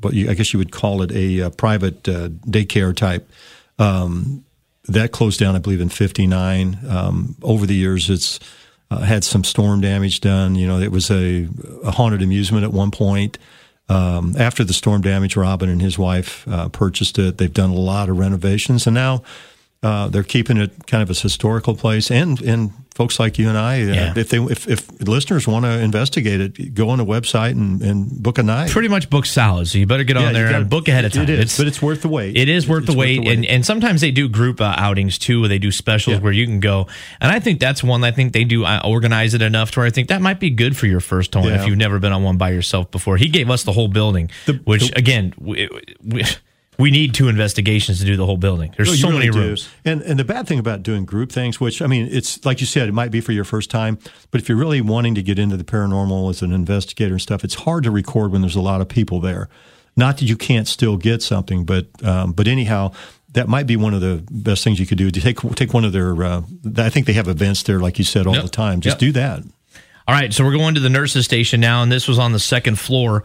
what you, I guess you would call it a, uh private uh, daycare type. Um, that closed down, I believe, in '59. Um, over the years, it's uh, had some storm damage done. You know, it was a, a haunted amusement at one point. Um, after the storm damage, Robin and his wife uh, purchased it. They've done a lot of renovations, and now uh, they're keeping it kind of a historical place. And and folks like you and I, uh, if they if, if listeners want to investigate it, go on the website and, and book a night. Pretty much book solid, so you better get Yeah, on there gotta- and book ahead of time. It is, but it's worth the wait. It is worth It's the wait, and and sometimes they do group uh, outings too, where they do specials Yeah. where you can go. And I think that's one. I think they do uh, organize it enough to where I think that might be good for your first home Yeah. if you've never been on one by yourself before. He gave us the whole building, which again, we, we, we need two investigations to do the whole building. There's No, so really many do. rooms. And and the bad thing about doing group things, which I mean, it's like you said, it might be for your first time, but if you're really wanting to get into the paranormal as an investigator and stuff, it's hard to record when there's a lot of people there. Not that you can't still get something, but um, but anyhow. That might be one of the best things you could do. To take take one of their, uh, I think they have events there, like you said, all Yep. the time. Just Yep. do that. All right, so we're going to the nurses' station now, and this was on the second floor,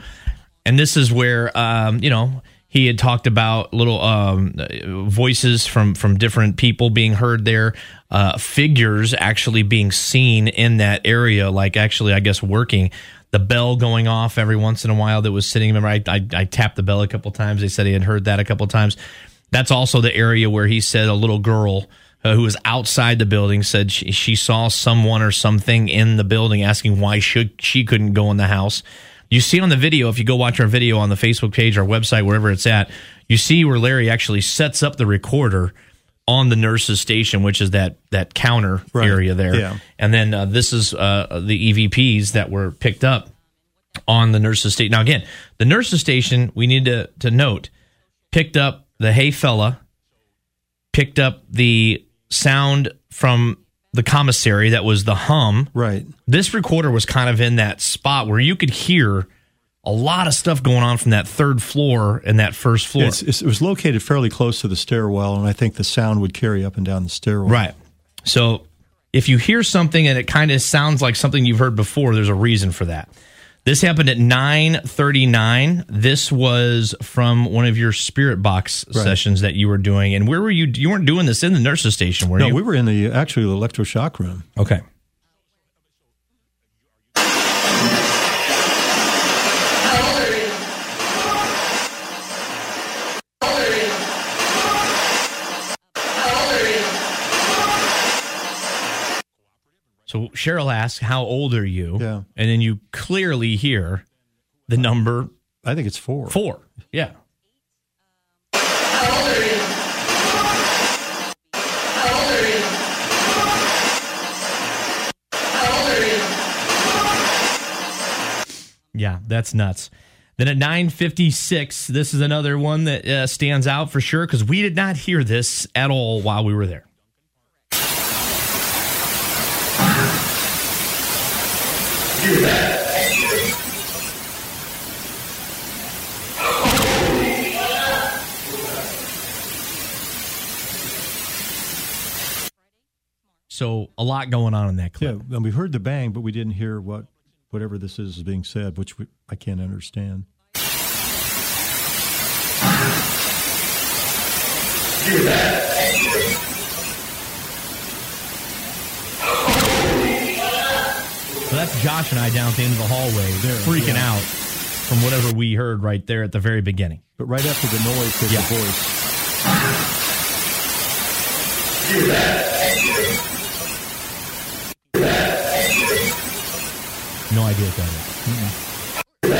and this is where um, you know he had talked about little um, voices from from different people being heard there, uh, figures actually being seen in that area, like actually, I guess working. The bell going off every once in a while that was sitting. Remember, I, I, I tapped the bell a couple times. They said he had heard that a couple times. That's also the area where he said a little girl uh, who was outside the building said she, she saw someone or something in the building asking why should she couldn't go in the house. You see on the video, if you go watch our video on the Facebook page, our website, wherever it's at, you see where Larry actually sets up the recorder on the nurse's station, which is that that counter Right. area there. Yeah. And then uh, this is uh, the EVPs that were picked up on the nurse's station. Now, again, the nurse's station, we need to, to note, picked up the Hey Fella, picked up the sound from the commissary that was the hum. Right. This recorder was kind of in that spot where you could hear a lot of stuff going on from that third floor and that first floor. It's, it's, it was located fairly close to the stairwell, and I think the sound would carry up and down the stairwell. Right. So if you hear something and it kind of sounds like something you've heard before, there's a reason for that. This happened at 9:39. This was from one of your spirit box Right. sessions that you were doing. And where were you? You weren't doing this in the nurses station, were No, you? we were in the actually the electroshock room. okay. So Cheryl asks, "How old are you?" Yeah. and then you clearly hear the number I think it's four. four. Yeah. Yeah, that's nuts. Then at 9:56, this is another one that uh, stands out for sure because we did not hear this at all while we were there. So a lot going on in that clip. Yeah, and we heard the bang, but we didn't hear what whatever this is is being said, which we, I can't understand. So that's Josh and I down at the end of the hallway, They're freaking yeah. out from whatever we heard right there at the very beginning. But right after the noise hit Yeah. the voice. No idea what that is.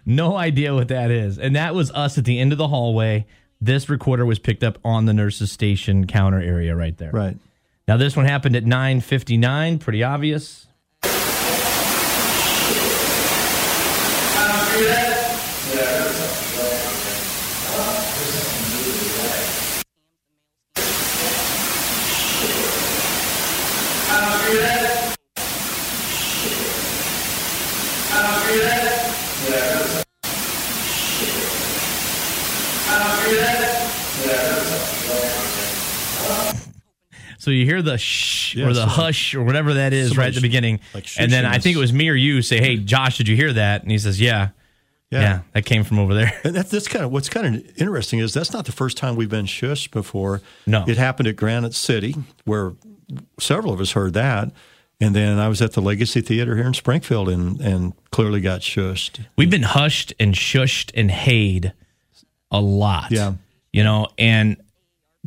no idea what that is. And that was us at the end of the hallway. This recorder was picked up on the nurse's station counter area right there. Right. Now this one happened at 9:59, pretty obvious. So you hear the shh Yeah, or the so like- hush or whatever that is right at the beginning, like and then I think it was me or you say, "Hey, Josh, did you hear that?" And he says, "Yeah, yeah, that came from over there." And that's, that's kind of what's kind of interesting is that's not the first time we've been shushed before. No. it happened at Granite City where several of us heard that, and then I was at the Legacy Theater here in Springfield and and clearly got shushed. We've been hushed and shushed and hayed a lot. Yeah. You know, and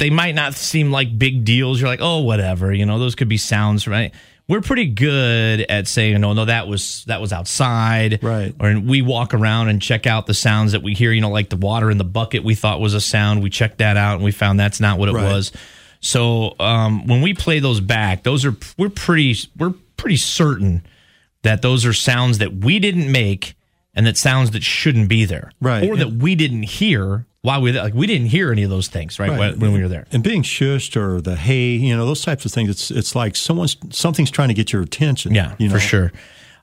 they might not seem like big deals. You're like, oh, whatever. You know, those could be sounds, right? We're pretty good at saying, no, no, that was that was outside, Right. Or we walk around and check out the sounds that we hear. You know, like the water in the bucket, we thought was a sound. We checked that out and we found that's not what it Right. was. So um, when we play those back, those are we're pretty we're pretty certain that those are sounds that we didn't make and that sounds that shouldn't be there, Right. Or that we didn't hear while we like we didn't hear any of those things, right? Right. When, when we were there. And being shushed or the hey, you know, those types of things. It's it's like someone's something's trying to get your attention. Yeah, you know? for sure.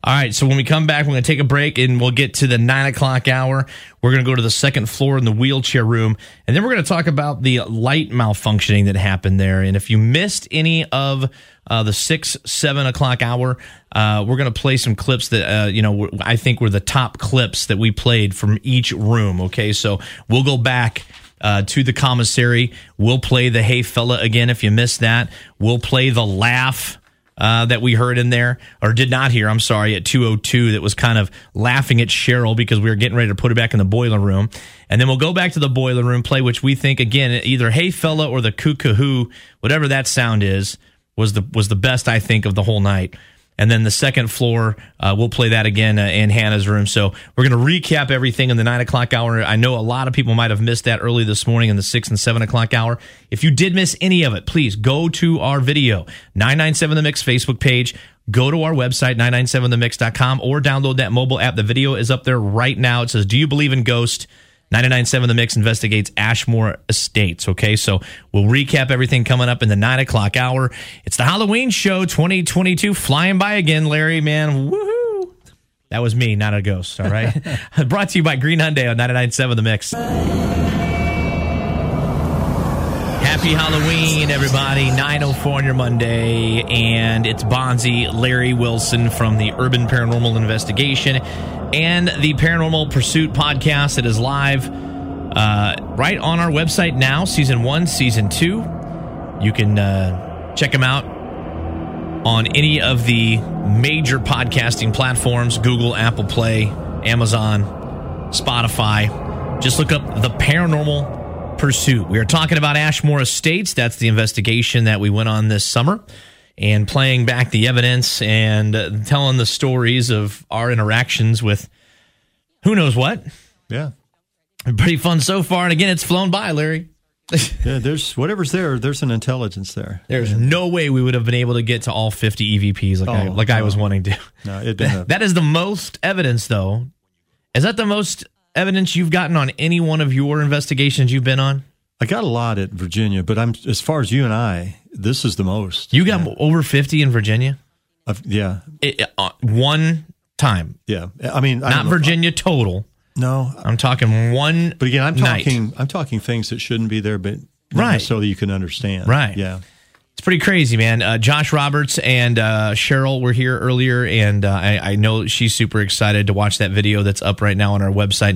All right, so when we come back, we're going to take a break and we'll get to the nine o'clock hour. We're going to go to the second floor in the wheelchair room, and then we're going to talk about the light malfunctioning that happened there. And if you missed any of uh, the six, seven o'clock hour, uh, we're going to play some clips that uh, you know I think were the top clips that we played from each room. Okay, so we'll go back uh, to the commissary. We'll play the Hey Fella again if you missed that. We'll play the laugh uh, that we heard in there, or did not hear, I'm sorry, at 202 that was kind of laughing at Cheryl because we were getting ready to put her back in the boiler room. And then we'll go back to the boiler room, play which we think, again, either Hey Fella or the Cuckoo, whatever that sound is, was the was the best, I think, of the whole night. And then the second floor, uh, we'll play that again uh, in Hannah's room. So we're going to recap everything in the nine o'clock hour. I know a lot of people might have missed that early this morning in the six and seven o'clock hour. If you did miss any of it, please go to our video, 997 The Mix Facebook page. Go to our website, 997themix.com, or download that mobile app. The video is up there right now. It says, Do you believe in ghosts? 997 The Mix investigates Ashmore Estates. Okay, so we'll recap everything coming up in the nine o'clock hour. It's the Halloween show 2022 flying by again, Larry, man. Woohoo! That was me, not a ghost. All right. Brought to you by Green Hyundai on 997 The Mix. Happy Halloween, everybody. 904 on your Monday. And it's Bonzi, Larry Wilson from the Urban Paranormal Investigation and the Paranormal Pursuit podcast that is live uh, right on our website now, season one, season two. You can uh, check them out on any of the major podcasting platforms Google, Apple Play, Amazon, Spotify. Just look up the Paranormal Pursuit. We are talking about Ashmore Estates. That's the investigation that we went on this summer and playing back the evidence and uh, telling the stories of our interactions with who knows what. Yeah. Pretty fun so far. And again, it's flown by, Larry. yeah, there's whatever's there. There's an intelligence there. There's no way we would have been able to get to all 50 EVPs like I, Oh, like I was wanting to. No, it'd been a, That is the most evidence, though. Is that the most evidence you've gotten on any one of your investigations you've been on? I got a lot at Virginia, but I'm as far as you and I, this is the most. You got over 50 in Virginia? I've, yeah, It, uh, one time. yeah. I mean, I Not Virginia total. No, I'm talking one. but again, I'm night. talking. I'm talking things that shouldn't be there, but Right. necessarily you can understand. Right. Yeah. It's pretty crazy, man. Uh, Josh Roberts and uh, Cheryl were here earlier, and uh, I, I know she's super excited to watch that video that's up right now on our website,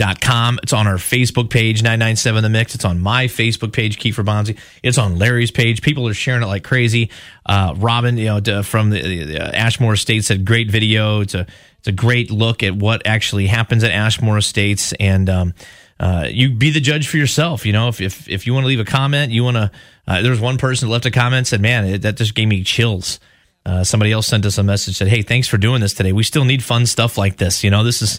997themix.com. It's on our Facebook page, 997 The Mix. It's on my Facebook page, Kiefer Bonzi. It's on Larry's page. People are sharing it like crazy. Uh, Robin, you know, from the, the Ashmore Estates said, great video. It's a, it's a great look at what actually happens at Ashmore Estates. And, um, uh, you be the judge for yourself. You know, if if, if you want to leave a comment, you want to. Uh, there was one person that left a comment said, "Man, it, that just gave me chills." Uh, somebody else sent us a message said, "Hey, thanks for doing this today. We still need fun stuff like this. You know, this is,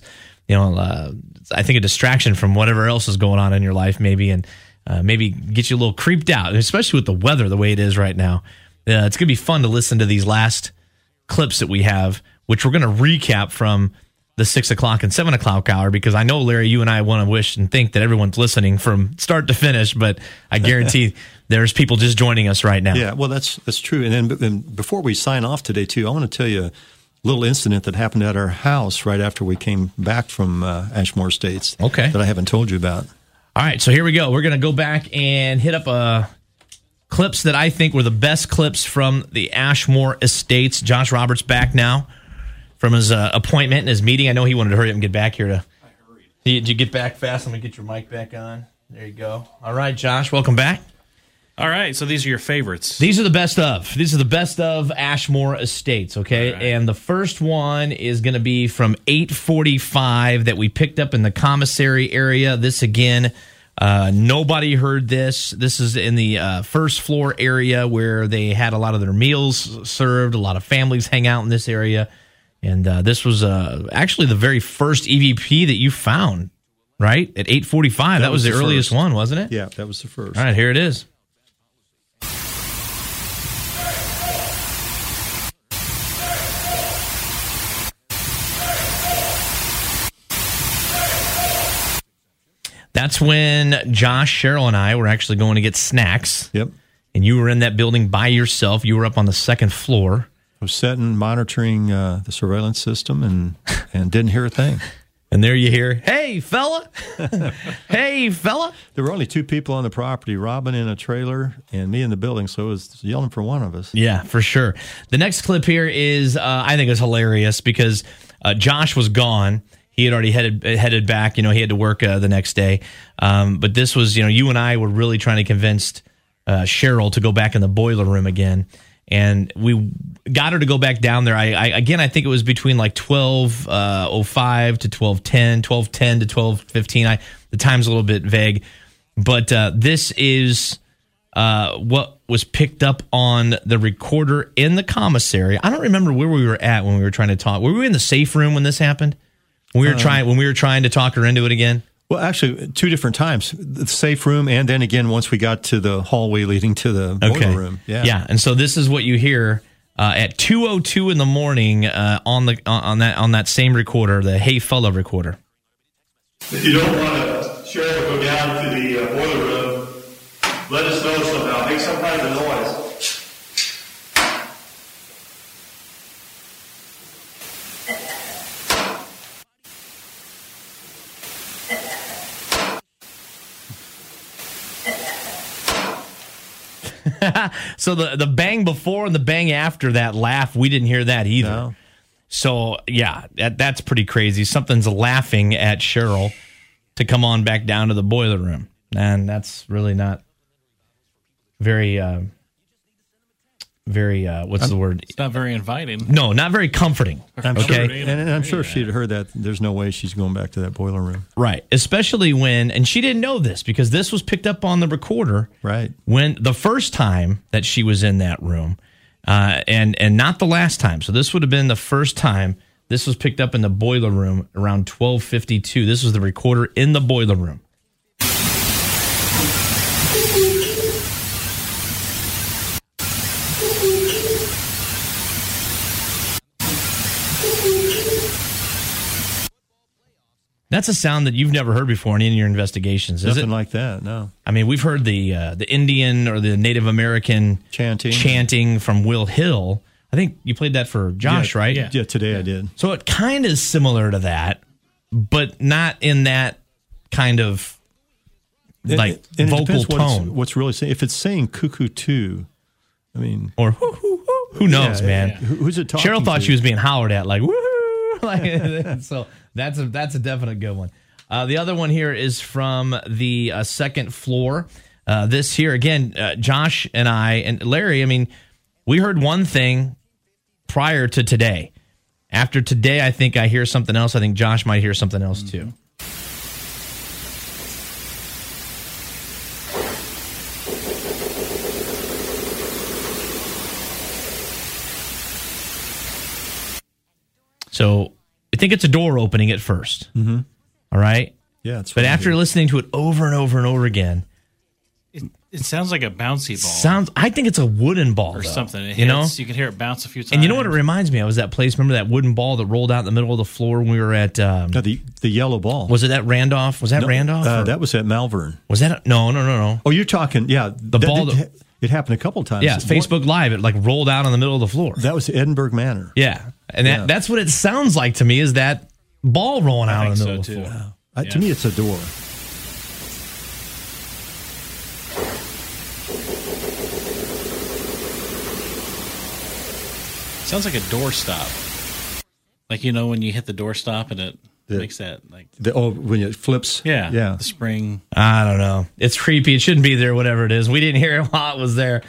you know, uh, I think a distraction from whatever else is going on in your life, maybe, and uh, maybe get you a little creeped out, especially with the weather the way it is right now. Uh, it's gonna be fun to listen to these last clips that we have, which we're going to recap from the six o'clock and seven o'clock hour because I know Larry, you and I want to wish and think that everyone's listening from start to finish, but I guarantee there's people just joining us right now. Yeah, well, that's that's true. And then and before we sign off today, too, I want to tell you little incident that happened at our house right after we came back from uh, Ashmore Estates. Okay. that I haven't told you about. All right, so here we go. We're going to go back and hit up a clips that I think were the best clips from the Ashmore Estates. Josh Roberts back now from his uh, appointment and his meeting. I know he wanted to hurry up and get back here to. Did you get back fast? Let me get your mic back on. There you go. All right, Josh, welcome back. All right, so these are your favorites. These are the best of. These are the best of Ashmore Estates, okay? Right. And the first one is going to be from 845 that we picked up in the commissary area. This again, uh, nobody heard this. This is in the uh, first floor area where they had a lot of their meals served. A lot of families hang out in this area. And uh, this was uh, actually the very first EVP that you found, right? At 845. That, was, the, earliest first. one, wasn't it? Yeah, that was the first. All right, here it is. That's when Josh, Cheryl, and I were actually going to get snacks. Yep. And you were in that building by yourself. You were up on the second floor. I was sitting monitoring uh, the surveillance system and and didn't hear a thing. And there you hear, "Hey, fella! hey, fella!" There were only two people on the property: Robin in a trailer and me in the building. So it was yelling for one of us. Yeah, for sure. The next clip here is, uh, I think, is hilarious because uh, Josh was gone. He had already headed headed back. You know, he had to work uh, the next day. Um, but this was, you know, you and I were really trying to convince uh, Cheryl to go back in the boiler room again, and we got her to go back down there. I, I again, I think it was between like twelve oh five to twelve ten, twelve ten to twelve fifteen. I the time's a little bit vague, but uh, this is uh, what was picked up on the recorder in the commissary. I don't remember where we were at when we were trying to talk. Were we in the safe room when this happened? When we were Um, trying when we were trying to talk her into it again. Well, actually, two different times: the safe room, and then again once we got to the hallway leading to the boiler room. Yeah, yeah. And so this is what you hear uh, at two o two in the morning uh, on the on that on that same recorder, the Hey Fella recorder. If you don't want to share it, go down to the uh, boiler room. Let us know somehow. Make some kind of noise. so the the bang before and the bang after that laugh, we didn't hear that either. No. So yeah, that, that's pretty crazy. Something's laughing at Cheryl to come on back down to the boiler room, and that's really not very, uh, very. Uh, what's the word? It's not very inviting. No, not very comforting. I'm okay, sure, and, and I'm sure if she'd heard that. There's no way she's going back to that boiler room. right. Especially when, and she didn't know this because this was picked up on the recorder. Right. when the first time that she was in that room, uh, and and not the last time. So this would have been the first time. This was picked up in the boiler room around twelve fifty two. This was the recorder in the boiler room. That's a sound that you've never heard before in any of your investigations, is Nothing it? like that. No. I mean, we've heard the uh, the Indian or the Native American Chanting. chanting from Will Hill. I think you played that for Josh, yeah, right? Yeah. Yeah. Today I did. So it kind of is similar to that, but not in that kind of like and, vocal depends what tone. what's really saying. If it's saying cuckoo too, I mean, or who knows, yeah, man? yeah. Who's it talking Cheryl thought to? she was being hollered at, like woohoo! like so. That's a that's a definite good one. Uh, the other one here is from the uh, second floor. Uh, this here again, uh, Josh and I and Larry. I mean, we heard one thing prior to today. After today, I think I hear something else. I think Josh might hear something else too. So I think it's a door opening at 1st Mm-hmm. right. Yeah, it's But what after listening to it over and over and over again, It, it sounds like a bouncy ball sounds. I think it's a wooden ball or though. something. It you know, hits, you can hear it bounce a few times. and you know what it reminds me of? Was that place? Remember that wooden ball that rolled out in the middle of the floor when we were at? Um, No, the the yellow ball. was it that Randolph? Was that No, Randolph? Uh, that was at Malvern. was that? No, no, no, no. Oh, you're talking? Yeah, the ball It, that- it happened a couple times. Yeah, Facebook Live. It like rolled out in the middle of the floor. That was Edinburgh Manor. Yeah, and that, yeah. that's what it sounds like to me is that ball rolling out in the middle so of the floor. Yeah. To me, it's a door. Sounds like a doorstop. Like you know when you hit the doorstop and it the- makes that like The, oh, when it flips. yeah Yeah. the spring. I don't know. It's creepy. It shouldn't be there, whatever it is. We didn't hear it while it was there.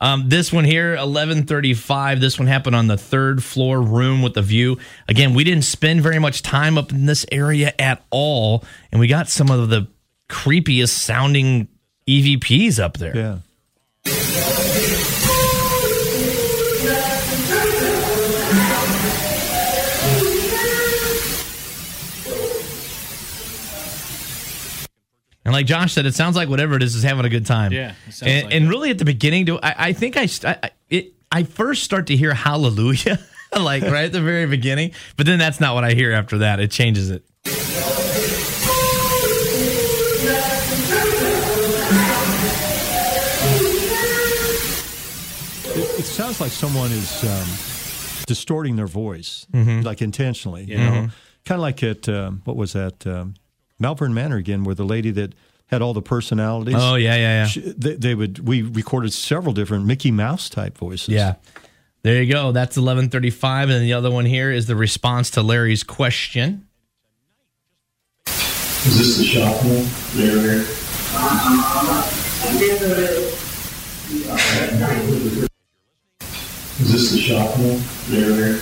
Um, this one here, 1135. This one happened on the third floor room with the view. Again, we didn't spend very much time up in this area at all. And we got some of the creepiest sounding EVPs up there. Yeah. And like Josh said, it sounds like whatever it is is having a good time. Yeah, and, like and really at the beginning, do I, I think I, I it I first start to hear Hallelujah, like right at the very beginning, but then that's not what I hear after that. It changes it. It, it sounds like someone is um, distorting their voice, Mm-hmm. like intentionally. You know, kind of like at um, what was that um, Malvern Manor again, where the lady that had all the personalities. Oh yeah, yeah, yeah. She, they, they would. We recorded several different Mickey Mouse type voices. Yeah. There you go. That's 1135. And the other one here is the response to Larry's question. Is this the shock room? There, there. Is this the shock room? There, there.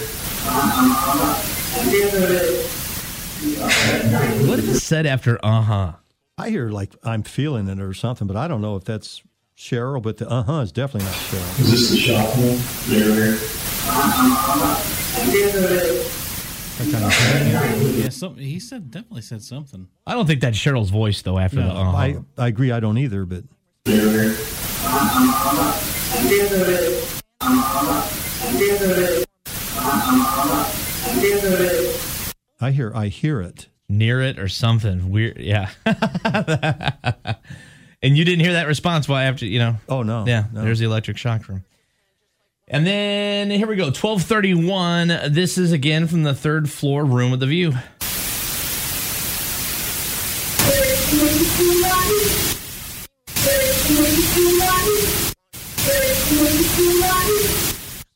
What is said after uh huh? I hear like I'm feeling it or something, but I don't know if that's Cheryl. But the uh huh is definitely not Cheryl. Is this the shock room? There, there. That kind of Yeah, something he said definitely said something. I don't think that's Cheryl's voice though. After the uh huh. I, I agree. I don't either, but There, there. I hear I hear it. near it or something weird. Yeah. and you didn't hear that response. Why after you know? Oh no. Yeah. no. There's the electric shock room. And then here we go. 1231. This is again from the third floor room with the view.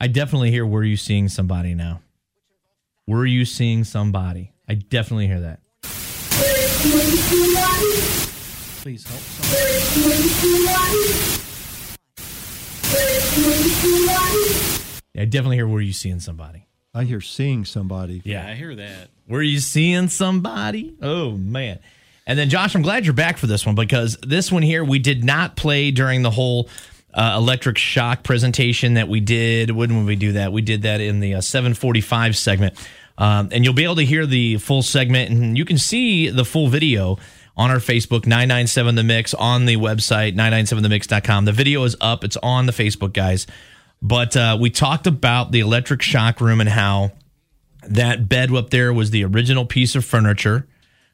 I definitely hear were you seeing somebody now? Were you seeing somebody? I definitely hear that. Please help. Someone. I definitely hear were you seeing somebody? I hear seeing somebody. Yeah, I hear that. Were you seeing somebody? Oh man. And then Josh, I'm glad you're back for this one because this one here we did not play during the whole uh, electric shock presentation that we did. When would we do that? We did that in the uh, 745 segment. Um, and you'll be able to hear the full segment and you can see the full video on our Facebook 997 The Mix on the website 997themix.com. The video is up. It's on the Facebook guys. But uh, we talked about the electric shock room and how that bed up there was the original piece of furniture.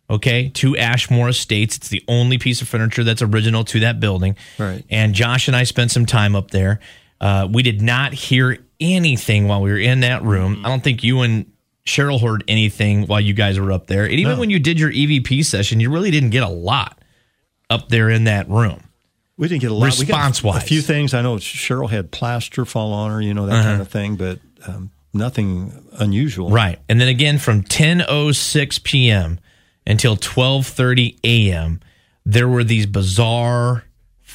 Okay, to Ashmore Estates. It's the only piece of furniture that's original to that building. Right. And Josh and I spent some time up there. Uh, we did not hear anything while we were in that room. I don't think you and Cheryl heard anything while you guys were up there. And even No. when you did your EVP session, you really didn't get a lot up there in that room. We didn't get a lot. Response-wise. a few things. I know Cheryl had plaster fall on her, you know that kind of thing, but um, nothing unusual. Right. And then again from 10:06 p.m. until 12:30 a.m. there were these bizarre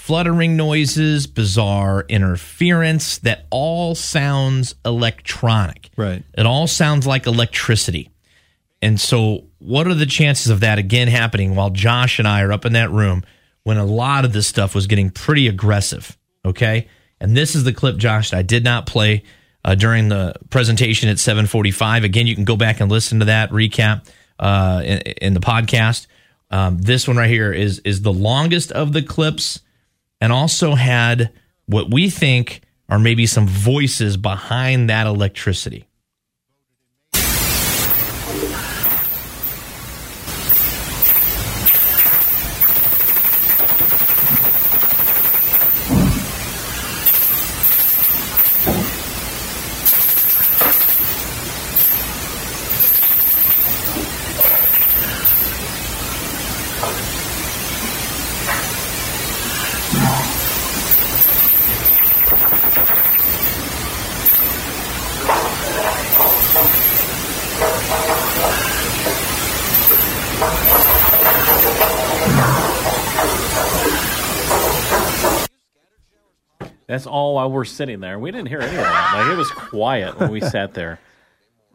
fluttering noises, bizarre interference that all sounds electronic. Right. It all sounds like electricity. And so what are the chances of that again happening while Josh and I are up in that room when a lot of this stuff was getting pretty aggressive, okay? And this is the clip Josh that I did not play uh, during the presentation at 7:45. Again, you can go back and listen to that recap uh, in, in the podcast. Um, this one right here is is the longest of the clips, and also had what we think are maybe some voices behind that electricity. While we're sitting there. We didn't hear any of that. Like it was quiet when we sat there.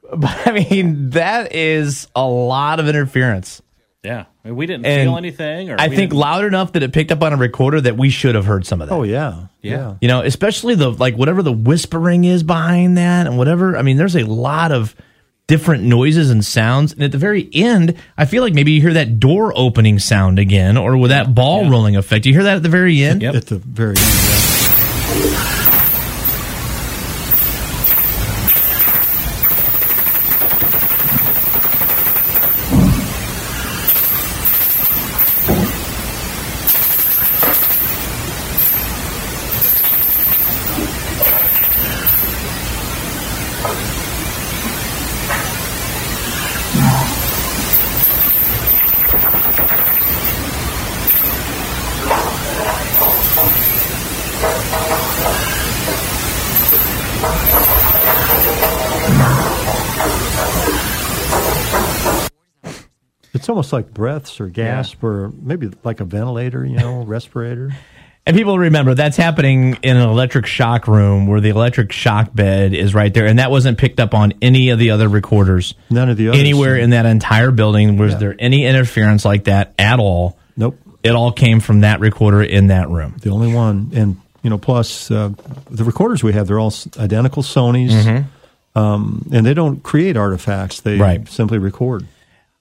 But I mean, that is a lot of interference. Yeah, I mean, we didn't And feel anything. Or I think didn't- loud enough that it picked up on a recorder that we should have heard some of that. Oh yeah, Yeah. You know, especially the like whatever the whispering is behind that and whatever. I mean, there's a lot of different noises and sounds. And at the very end, I feel like maybe you hear that door opening sound again or with that ball rolling effect. You hear that at the very end? Yep. at the very end. It's almost like breaths or gasp or maybe like a ventilator, you know, respirator. And people remember that's happening in an electric shock room where the electric shock bed is right there. And that wasn't picked up on any of the other recorders. None of the others. Anywhere in that entire building. Was there any interference like that at all? Nope. It all came from that recorder in that room. The only one, and you know, plus uh, the recorders we have, they're all identical Sony's, um, and they don't create artifacts; they Right. simply record.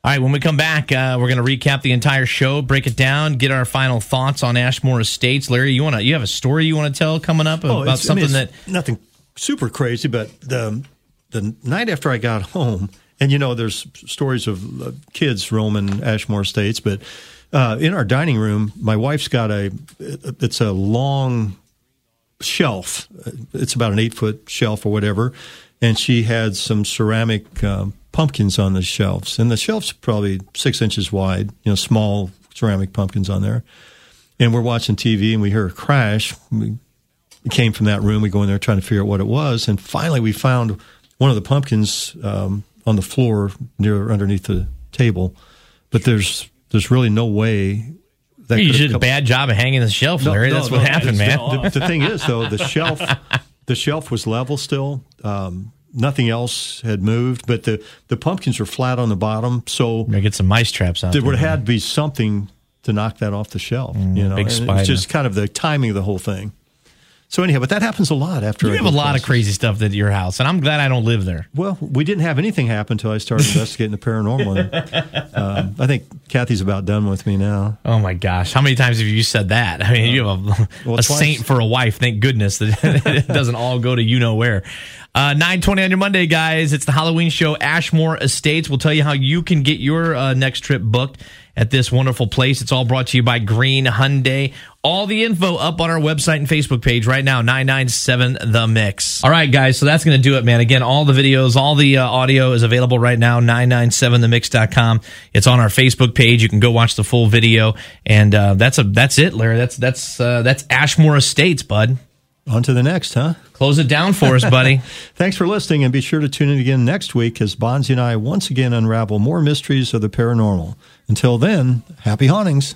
All right, when we come back, uh, we're going to recap the entire show, break it down, get our final thoughts on Ashmore Estates. Larry, you want to? You have a story you want to tell coming up Oh, about it's- I mean, something that nothing super crazy, but the the night after I got home, and you know, there's stories of uh, kids roaming Ashmore Estates, but uh, in our dining room, my wife's got a it's a long shelf. It's about an eight foot shelf or whatever, and she had some ceramic um, pumpkins on the shelves, and the shelves probably six inches wide. You know, small ceramic pumpkins on there. And we're watching TV, and we hear a crash. We came from that room. We go in there trying to figure out what it was, and finally we found one of the pumpkins um, on the floor near underneath the table. But there's there's really no way that you did a bad job of hanging the shelf, no, Larry. no, That's no, what happened, man. The, the thing is, though, the shelf, the shelf was level still. Um, nothing else had moved, but the the pumpkins were flat on the bottom. So I get some mice traps out there there. would have had to be something to knock that off the shelf. Mm, you know, big spider. it's just kind of the timing of the whole thing. So anyhow, but that happens a lot after You have a lot of crazy stuff at your house, and I'm glad I don't live there. Well, we didn't have anything happen until I started investigating the paranormal. Um, I think Kathy's about done with me now. Oh my gosh, how many times have you said that? I mean, you have a, Well, a saint for a wife. Thank goodness that it doesn't all go to you know where. Uh, 920 on your Monday, guys. It's the Halloween show, Ashmore Estates. We'll tell you how you can get your uh, next trip booked at this wonderful place. It's all brought to you by Green Hyundai. All the info up on our website and Facebook page right now, 997 The Mix. All right, guys, so that's going to do it, man. Again, all the videos, all the uh, audio is available right now, 997themix.com. It's on our Facebook page. You can go watch the full video. And uh, that's a that's it, Larry. That's that's uh, that's Ashmore Estates, bud. On to the next, huh? Close it down for us, buddy. Thanks for listening, and be sure to tune in again next week as Bonzi and I once again unravel more mysteries of the paranormal. Until then, happy hauntings.